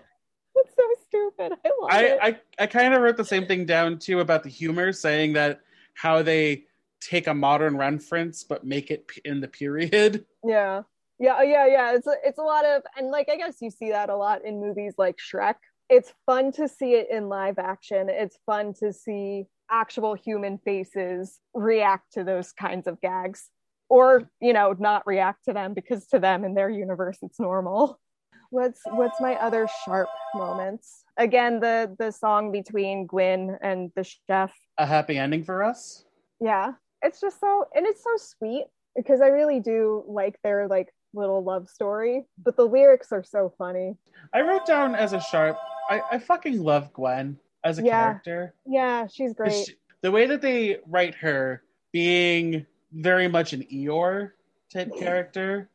It's so stupid. I love I, it. I I kind of wrote the same thing down too about the humor, saying that how they take a modern reference but make it in the period. Yeah. Yeah, yeah, yeah. It's a, it's a lot of and like I guess you see that a lot in movies like Shrek. It's fun to see it in live action. It's fun to see actual human faces react to those kinds of gags or, you know, not react to them because to them in their universe it's normal. What's what's my other sharp moments? Again, the the song between Gwyn and the chef A happy ending for us. yeah it's just so and it's so sweet because i really do like their like little love story but the lyrics are so funny I wrote down as a sharp. I, I fucking love Gwen as a Yeah. character. yeah she's great she- the way that they write her being very much an Eeyore type character,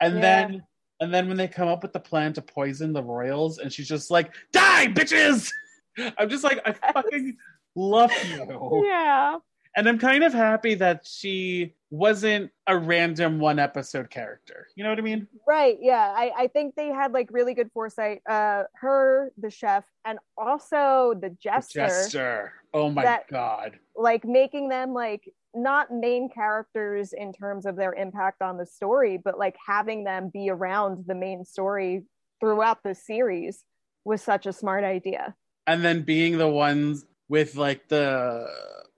and Yeah. then and then when they come up with the plan to poison the royals, and she's just like, "Die, bitches!" I'm just like, I fucking love you. yeah And I'm kind of happy that she wasn't a random one episode character. You know what I mean? right yeah I, I think they had like really good foresight uh her the chef and also the jester, Jester. Oh my That- god. like making them like not main characters in terms of their impact on the story but like having them be around the main story throughout the series was such a smart idea And then being the ones with like the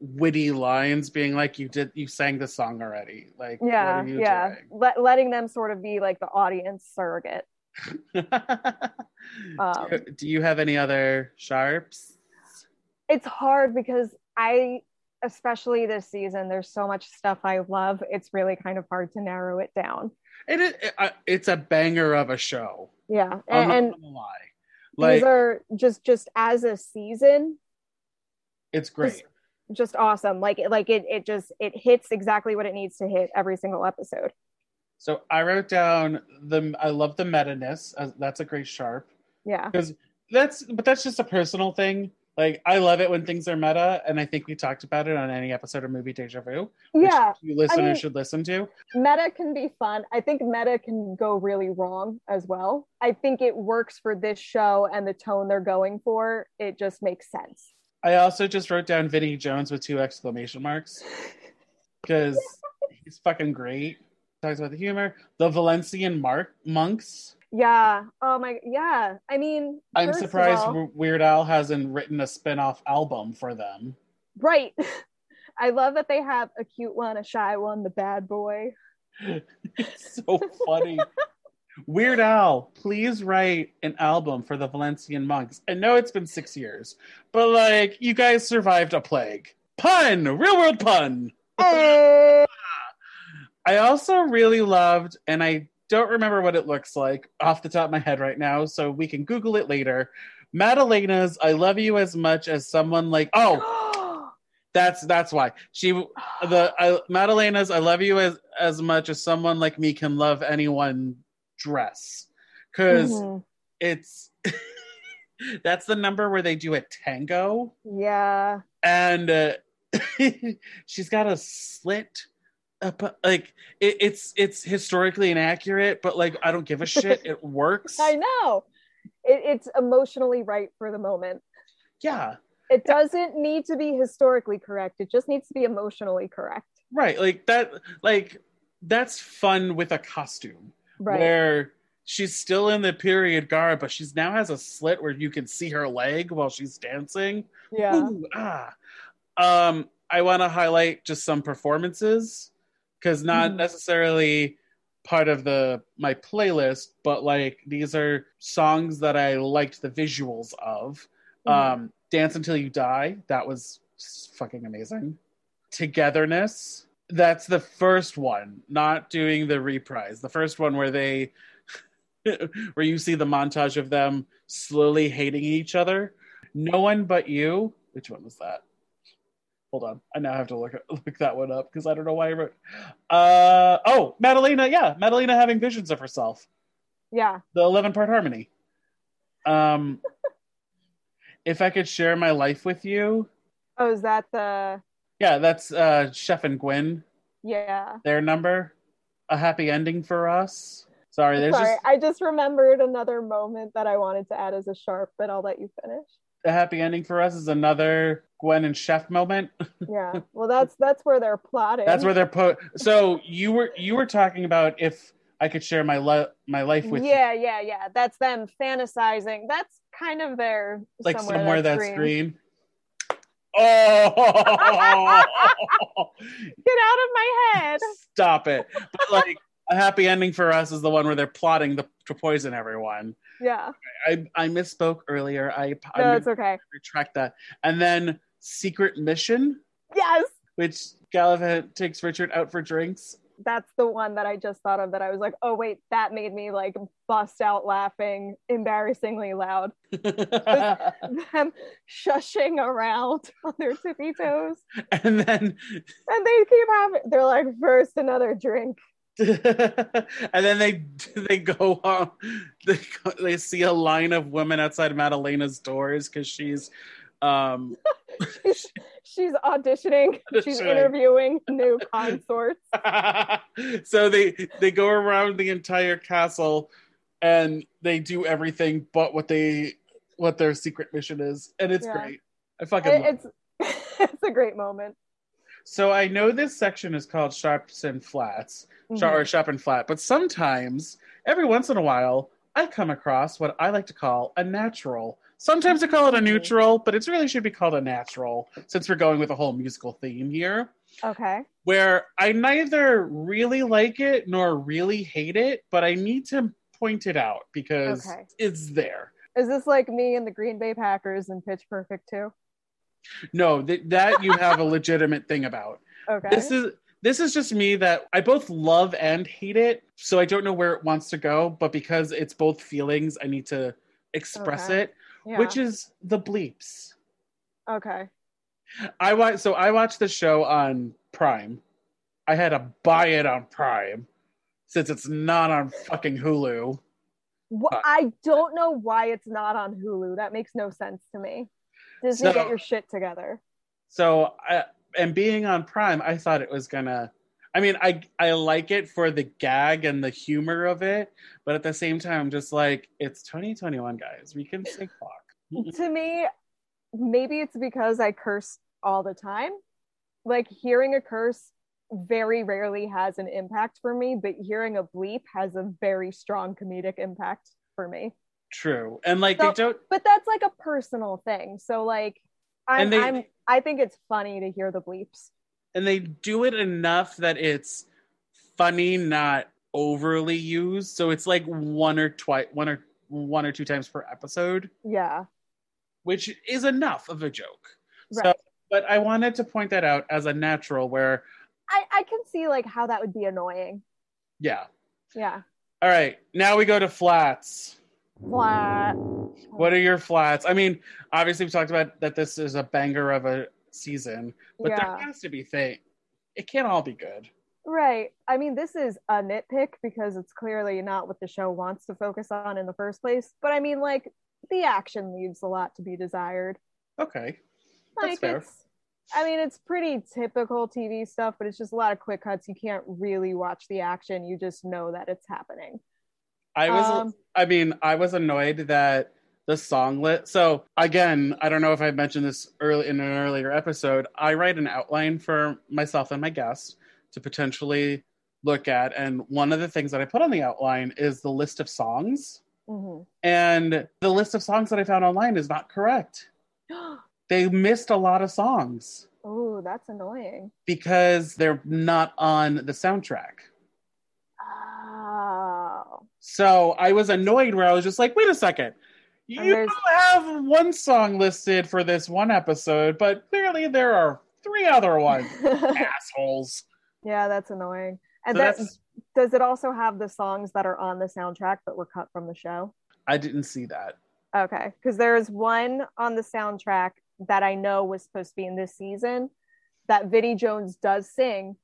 witty lines being like you did you sang the song already. Like yeah what are you yeah Let, letting them sort of be like the audience surrogate? Um, Do you have any other sharps? it's hard because i especially this season, there's so much stuff I love. It's really kind of hard to narrow it down. It, is- it, uh, it's a banger of a show. Yeah, I'm and, not and gonna lie. these Like are just just as a season, it's great. Just awesome. Like it, like it, it just it hits exactly what it needs to hit every single episode. So I wrote down the I love the meta ness. Uh, That's a great sharp. Yeah, Because That's but that's just a personal thing. Like I love it when things are meta, and I think we talked about it on any episode of Movie Deja Vu. yeah. you listeners mean- should listen to. Meta can be fun. I think meta can go really wrong as well. I think it works for this show and the tone they're going for. It just makes sense. I also just wrote down Vinnie Jones with two exclamation marks because he's fucking great. Talks about the humor. The Valencian Mark monks. Yeah. Oh my. Yeah. I mean, I'm surprised all- Weird Al hasn't written a spin-off album for them. Right. I love that they have a cute one, a shy one, the bad boy. It's so funny. Weird Al, please write an album for the Valencian monks. I know it's been six years, but like you guys survived a plague. Pun, real world pun. I also really loved, and I don't remember what it looks like off the top of my head right now, so we can Google it later. Madalena's "I love you as much as someone like oh that's that's why she the I, Madalena's "I love you as as much as someone like me can love anyone" dress because Mhm. it's that's the number where they do a tango Yeah. and uh, she's got a slit up like it, it's it's historically inaccurate but like i don't give a shit it works I know. It, it's emotionally right for the moment. yeah It doesn't need to be historically correct. It just needs to be emotionally correct. right like that like that's fun with a costume Right. where she's still in the period garb but she's now has a slit where you can see her leg while she's dancing yeah. Ooh, ah. Um, I want to highlight just some performances because not Mhm. necessarily part of the my playlist, but like these are songs that I liked the visuals of. Mhm. Um, Dance Until You Die, that was fucking amazing. Togetherness, that's the first one, not doing the reprise. The first one where they where you see the montage of them slowly hating each other. No one but you. Which one was that? Hold on. I now have to look look that one up because I don't know why I wrote. Uh oh, Madalena. Yeah, Madalena having visions of herself. yeah. The eleven part harmony. Um, if I could share my life with you. Oh, is that the Yeah, that's uh Chef and Gwen. yeah. Their number. A happy ending for us. Sorry, there's Sorry, just I just remembered another moment that I wanted to add as a sharp, but I'll let you finish. a happy ending for us is another Gwen and Chef moment. Yeah. Well, that's that's where they're plotting. That's where they're put. So you were you were talking about if I could share my li- my life with you. yeah, yeah, yeah. That's them fantasizing. That's kind of their like somewhere, somewhere, that that screen. screen. Oh, Get out of my head. stop it! But like a happy ending for us is the one where they're plotting the, to poison everyone. Yeah. I I misspoke earlier. I I No, it's okay. retract that. And then secret mission, Yes. which Galavant takes Richard out for drinks. That's the one that I just thought of that I was like, oh wait, that made me like bust out laughing embarrassingly loud. Them shushing around on their tippy toes. and then And they keep having they're like, first another drink. and then they they go on they, go- they see a line of women outside Madalena's doors because she's um She's, she's auditioning, she's interviewing new consorts. so they they go around the entire castle and they do everything but what they what their secret mission is and it's Yeah. great i fucking love it. It's it's a great moment. so i know this section is called sharps and flats Mhm. or sharp and flat but sometimes every once in a while i come across what i like to call a natural sometimes i call it a neutral but it really should be called a natural since we're going with a whole musical theme here Okay. where I neither really like it nor really hate it, but I need to point it out because Okay. it's there. Is this like me and the Green Bay Packers and Pitch Perfect too? No, th- that you have a legitimate thing about. Okay. This is this is just me that I both love and hate it. So I don't know where it wants to go, but because it's both feelings, I need to express Okay. it, yeah. which is the bleeps. okay. I watch so I watched the show on Prime. I had to buy it on Prime since it's not on fucking Hulu. Uh, I don't know why it's not on Hulu. That makes no sense to me. Disney, So- get your shit together. So I and being on Prime, I thought it was gonna I mean, I I like it for the gag and the humor of it, but at the same time, just like, it's 2021, guys. We can say fuck. to me, maybe it's because I curse all the time. Like hearing a curse very rarely has an impact for me, but hearing a bleep has a very strong comedic impact for me. True, and like So- they don't. But that's like a personal thing. So like I'm, they- I'm I think it's funny to hear the bleeps. And they do it enough that it's funny, not overly used. So it's like one or twice, one or one or two times per episode, Yeah. which is enough of a joke. So, but I wanted to point that out as a natural. Where, I, I can see like how that would be annoying. yeah. Yeah. All right, now we go to flats. Flat. What are your flats? I mean, obviously we talked about that this is a banger of a season, but yeah. there has to be thing. It can't all be good. Right. I mean, this is a nitpick because it's clearly not what the show wants to focus on in the first place. But I mean, like, the action leaves a lot to be desired. Okay. That's Like, fair. it's, I mean, it's pretty typical TV stuff, but it's just a lot of quick cuts. You can't really watch the action. You just know that it's happening. I was Um, I mean, I was annoyed that the song lit. So again, I don't know if I mentioned this early in an earlier episode. I write an outline for myself and my guest to potentially look at, and one of the things that I put on the outline is the list of songs. Mhm. And the list of songs that I found online is not correct. They missed a lot of songs oh, that's annoying. because they're not on the soundtrack. Oh. So I was annoyed where I was just like, wait a second. You have one song listed for this one episode, but clearly there are three other ones. Assholes. yeah, that's annoying. And So that, that's- does it also have the songs that are on the soundtrack but were cut from the show? I didn't see that. Okay, because there's one on the soundtrack that I know was supposed to be in this season that Vinnie Jones does sing,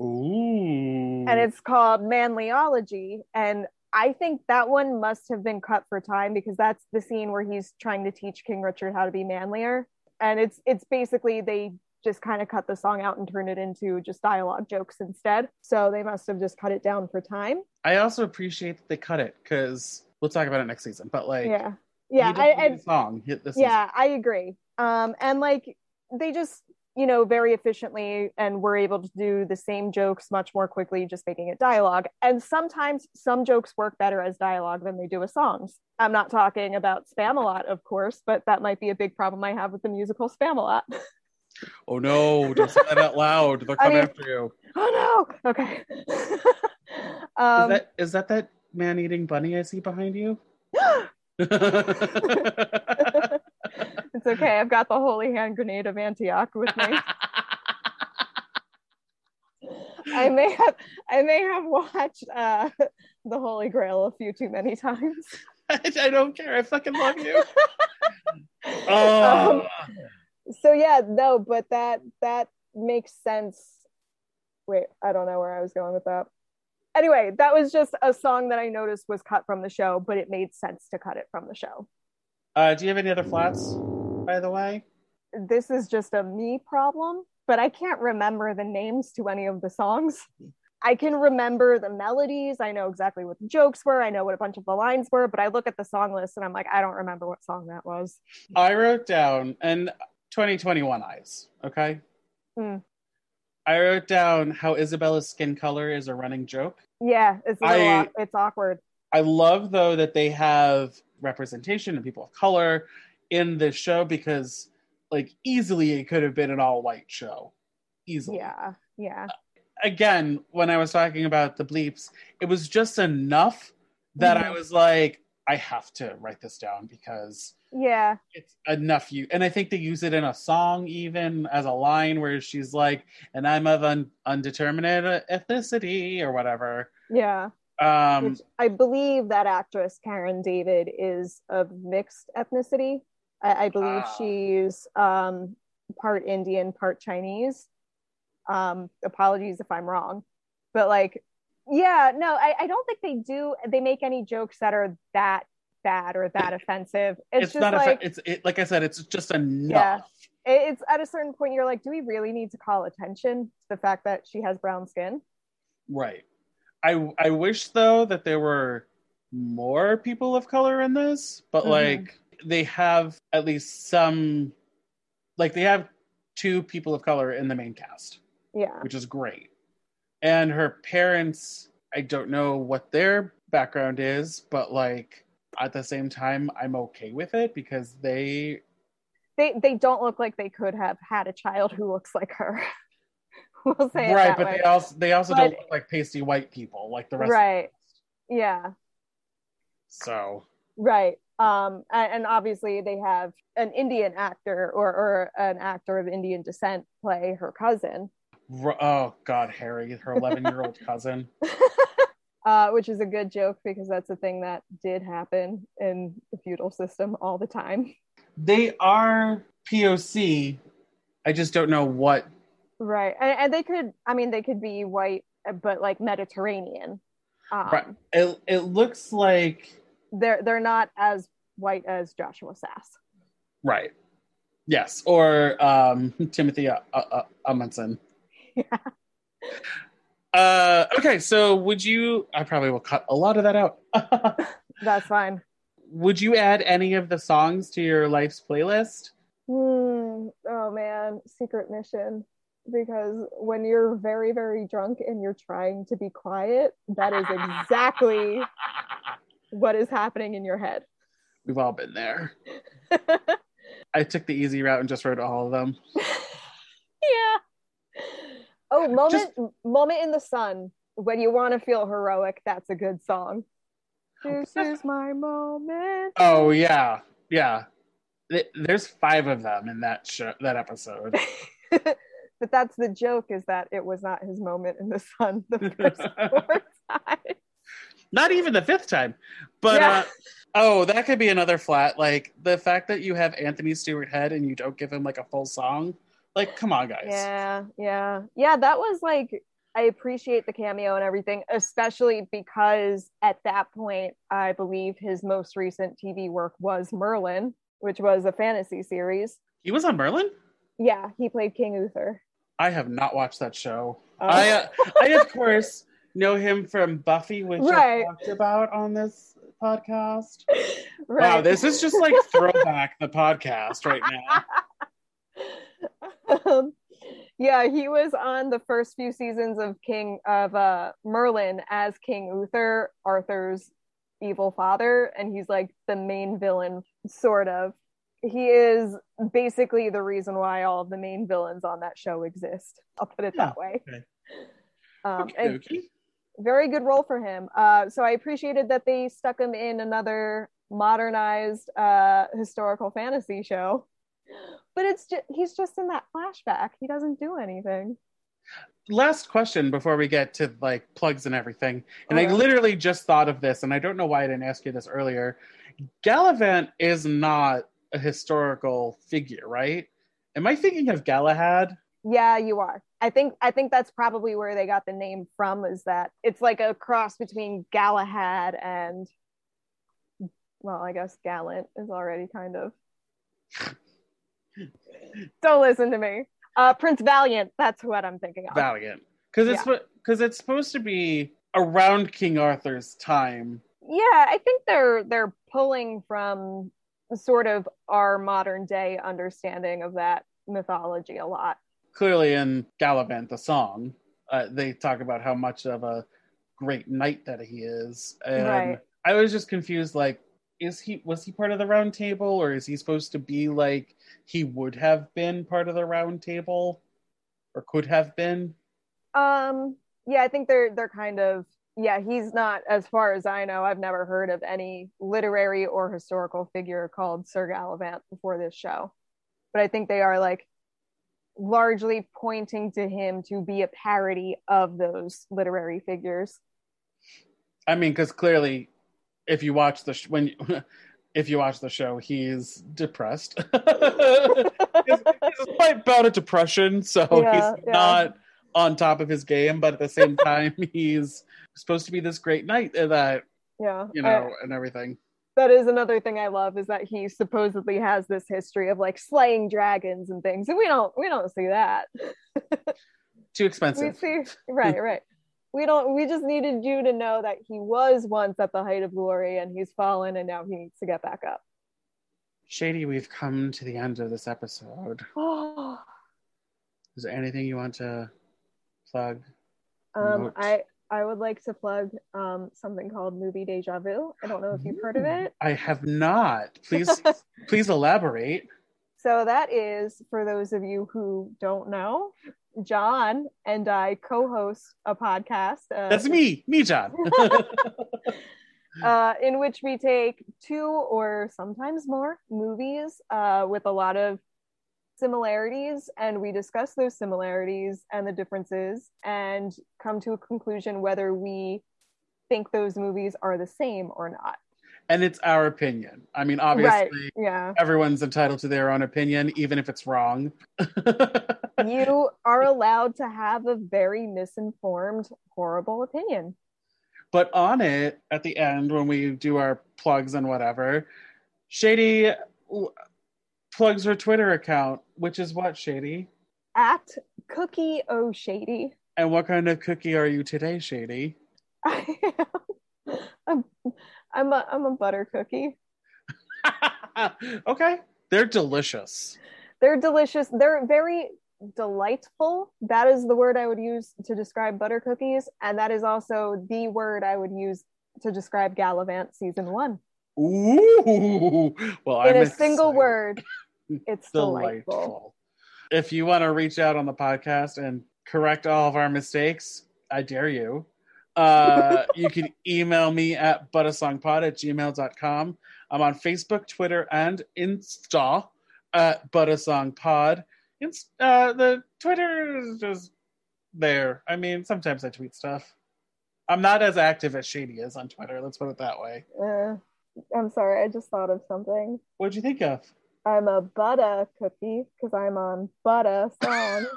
Ooh. and it's called Manlyology. And I think that one must have been cut for time because that's the scene where he's trying to teach King Richard how to be manlier. And it's it's basically they just kind of cut the song out and turn it into just dialogue jokes instead. So they must have just cut it down for time. I also appreciate that they cut it because we'll talk about it next season. But like, yeah. Yeah. I, I, song yeah i agree um and like they just you know very efficiently and were able to do the same jokes much more quickly just making it dialogue and sometimes some jokes work better as dialogue than they do as songs i'm not talking about Spamalot of course but that might be a big problem i have with the musical Spamalot Oh no! Don't say that out loud. They'll I mean- after you. oh no okay Is um that is that that man eating bunny I see behind you? it's okay i've got the holy hand grenade of antioch with me I may have I may have watched uh the Holy Grail a few too many times. I don't care. I fucking love you. Oh, Um, so yeah, no, but that that makes sense. Wait, I don't know where I was going with that. Anyway, that was just a song that I noticed was cut from the show, but it made sense to cut it from the show. uh, do you have any other flats, by the way? This is just a me problem, but I can't remember the names to any of the songs. I can remember the melodies. I know exactly what the jokes were. I know what a bunch of the lines were, but I look at the song list and I'm like, I don't remember what song that was. I wrote down and 2021 eyes. Okay. Hmm. I wrote down how Isabella's skin color is a running joke. Yeah, it's I- it's awkward. I love though that they have representation of people of color in this show because, like, easily it could have been an all-white show. Easily. Yeah, yeah. again, when I was talking about the bleeps, it was just enough that I Mhm. was like, I have to write this down because Yeah. it's enough you and I think they use it in a song even as a line where she's like, and I'm of un- undetermined ethnicity or whatever. Yeah. Um Which I believe that actress Karen David is of mixed ethnicity. I, I believe Ah. she's um, part Indian, part Chinese. Um, apologies if I'm wrong, but like, yeah, no, I, I don't think they do. They make any jokes that are that bad or that offensive. It's, it's, just not like a it's it, like I said, it's just enough. it- it's at a certain point you're like, do we really need to call attention to the fact that she has brown skin? Right. I I wish though that there were more people of color in this, but Mhm. like they have at least some like they have two people of color in the main cast, Yeah, which is great. And her parents, I don't know what their background is, but like at the same time I'm okay with it because they they they don't look like they could have had a child who looks like her. we'll say it right, but way. they also they also But- don't look like pasty white people like the rest of right. Yeah. so Right. Um, and, obviously they have an Indian actor or, or an actor of Indian descent play her cousin, oh god, Harry, her 11 year old cousin. uh, which is a good joke because that's a thing that did happen in the feudal system all the time. They are POC. I just don't know what. Right. And, and they could, I mean, they could be white, but like Mediterranean. Um, Right. It it looks like They're they're not as white as Joshua Sasse. right. Yes, or um, Timothy uh, uh, Omundson. Yeah. Uh, okay, so would you? I probably will cut a lot of that out. That's fine. would you add any of the songs to your life's playlist? Hmm. Oh man, secret mission. Because when you're very, very drunk and you're trying to be quiet, that is exactly what is happening in your head. We've all been there. I took the easy route and just wrote all of them. yeah. Oh, moment moment in the sun. When you want to feel heroic, that's a good song. Oh, this is my moment. Oh yeah, yeah. There's five of them in that show, that episode. but that's the joke is that it was not his moment in the sun the first four times. Not even the fifth time, but Yeah. uh, oh, that could be another flat. Like the fact that you have Anthony Stewart Head and you don't give him like a full song. Like, come on, guys. Yeah, yeah. Yeah, that was like I appreciate the cameo and everything, especially because at that point, I believe his most recent TV work was Merlin, which was a fantasy series. He was on Merlin. Yeah, he played King Uther. I have not watched that show. Oh. I, uh, I of course know him from Buffy, which Right. I talked about on this podcast. right. Wow, this is just like throwback the podcast right now. um, yeah, he was on the first few seasons of King of uh, Merlin as King Uther, Arthur's evil father, and he's like the main villain, sort of. He is basically the reason why all of the main villains on that show exist. I'll put it that way. okay. Um, and Okey-dokey. Very good role for him. Uh, so I appreciated that they stuck him in another modernized uh, historical fantasy show. But it's just he's just in that flashback. He doesn't do anything. last question before we get to like plugs and everything. And I literally just thought of this, and I don't know why I didn't ask you this earlier. Galavant is not a historical figure, right? Am I thinking of Galahad? Yeah, you are. I think I think that's probably where they got the name from. Is that it's like a cross between Galahad and well, I guess Gallant is already kind of. Don't listen to me. Uh, Prince Valiant. That's what I'm thinking of. Valiant, because it's because it's supposed to be around King Arthur's time. yeah i think they're they're pulling from sort of our modern day understanding of that mythology a lot Clearly, in Galavant, the song, uh, they talk about how much of a great knight that he is, and Right. I was just confused. Like, is he was he part of the Round Table, or is he supposed to be like he would have been part of the Round Table, or could have been? um yeah i think they're they're kind of yeah, he's not, as far as I know, I've never heard of any literary or historical figure called Sir Galavant before this show. But I think they are like largely pointing to him to be a parody of those literary figures. I mean, because clearly, if you watch the sh- when you, if you watch the show, he's depressed. he's, he's quite bout of depression, so Yeah, he's yeah. not on top of his game. But at the same time, he's supposed to be this great knight that Yeah. you I- know and everything. That is another thing I love is that he supposedly has this history of like slaying dragons and things. And we don't we don't see that. Too expensive. We see right, right. We don't we just needed you to know that he was once at the height of glory and he's fallen and now he needs to get back up. Shady, we've come to the end of this episode. Is there anything you want to plug? um, I I would like to plug um, something called Movie Deja Vu. I don't know if you've heard of it. I have not. Please, please elaborate. So that is for those of you who don't know, John and I co-host a podcast. Uh, That's me, me, John. uh, in which we take two or sometimes more movies uh, with a lot of similarities and we discuss those similarities and the differences and come to a conclusion whether we think those movies are the same or not. and it's our opinion. I mean, obviously, Right. Yeah. everyone's entitled to their own opinion, even if it's wrong. You are allowed to have a very misinformed, horrible opinion. but on it, at the end, when we do our plugs and whatever, Shady plugs her Twitter account, which is what, Shady? At Cookie O Shady. And what kind of cookie are you today, Shady? I am I'm, I'm a I'm a butter cookie. okay. They're delicious. They're delicious. They're very delightful. That is the word I would use to describe butter cookies, and that is also the word I would use to describe Galavant season one. Ooh. Well, In I'm a single word, it's delightful. delightful. If you want to reach out on the podcast and correct all of our mistakes, I dare you. Uh, you can email me at buttasongpod at gmail.com. I'm on Facebook, Twitter, and Insta at buttasongpod. Inst- uh, the Twitter is just there. I mean, sometimes I tweet stuff. I'm not as active as Shady is on Twitter. Let's put it that way. Uh, I'm sorry, I just thought of something. What'd you think of? I'm a butter cookie because I'm on butter song.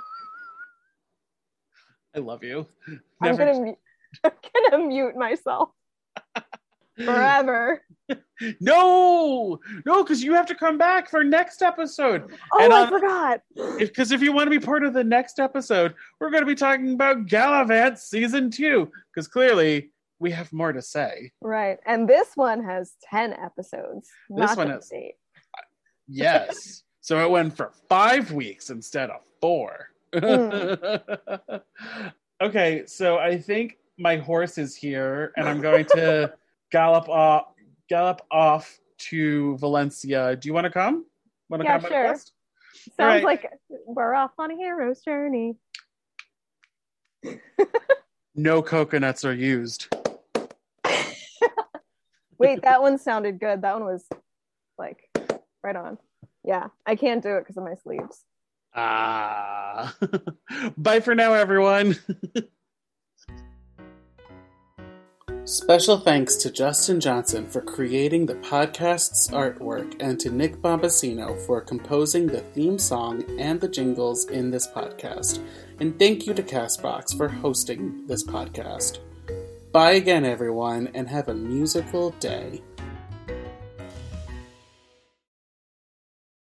I love you. I'm gonna I'm gonna mute myself forever. No, no, because you have to come back for next episode. Oh, And I forgot. Because if, you want to be part of the next episode, we're going to be talking about Galavant season two. Because clearly we have more to say. Right, and this one has ten episodes. This one has- eight. Yes. so it went for five weeks instead of four. Hmm. okay, so I think my horse is here, and I'm going to gallop off, gallop off to Valencia. Do you want to come? Want to Yeah, come sure. Sounds right. like we're off on a hero's journey. No coconuts are used. Wait, that one sounded good. That one was like right on. Yeah, I can't do it because of my sleeves. Ah. Bye for now, everyone. Special thanks to Justin Johnson for creating the podcast's artwork and to Nick Bombasino for composing the theme song and the jingles in this podcast. And thank you to Castbox for hosting this podcast. Bye again, everyone, and have a musical day.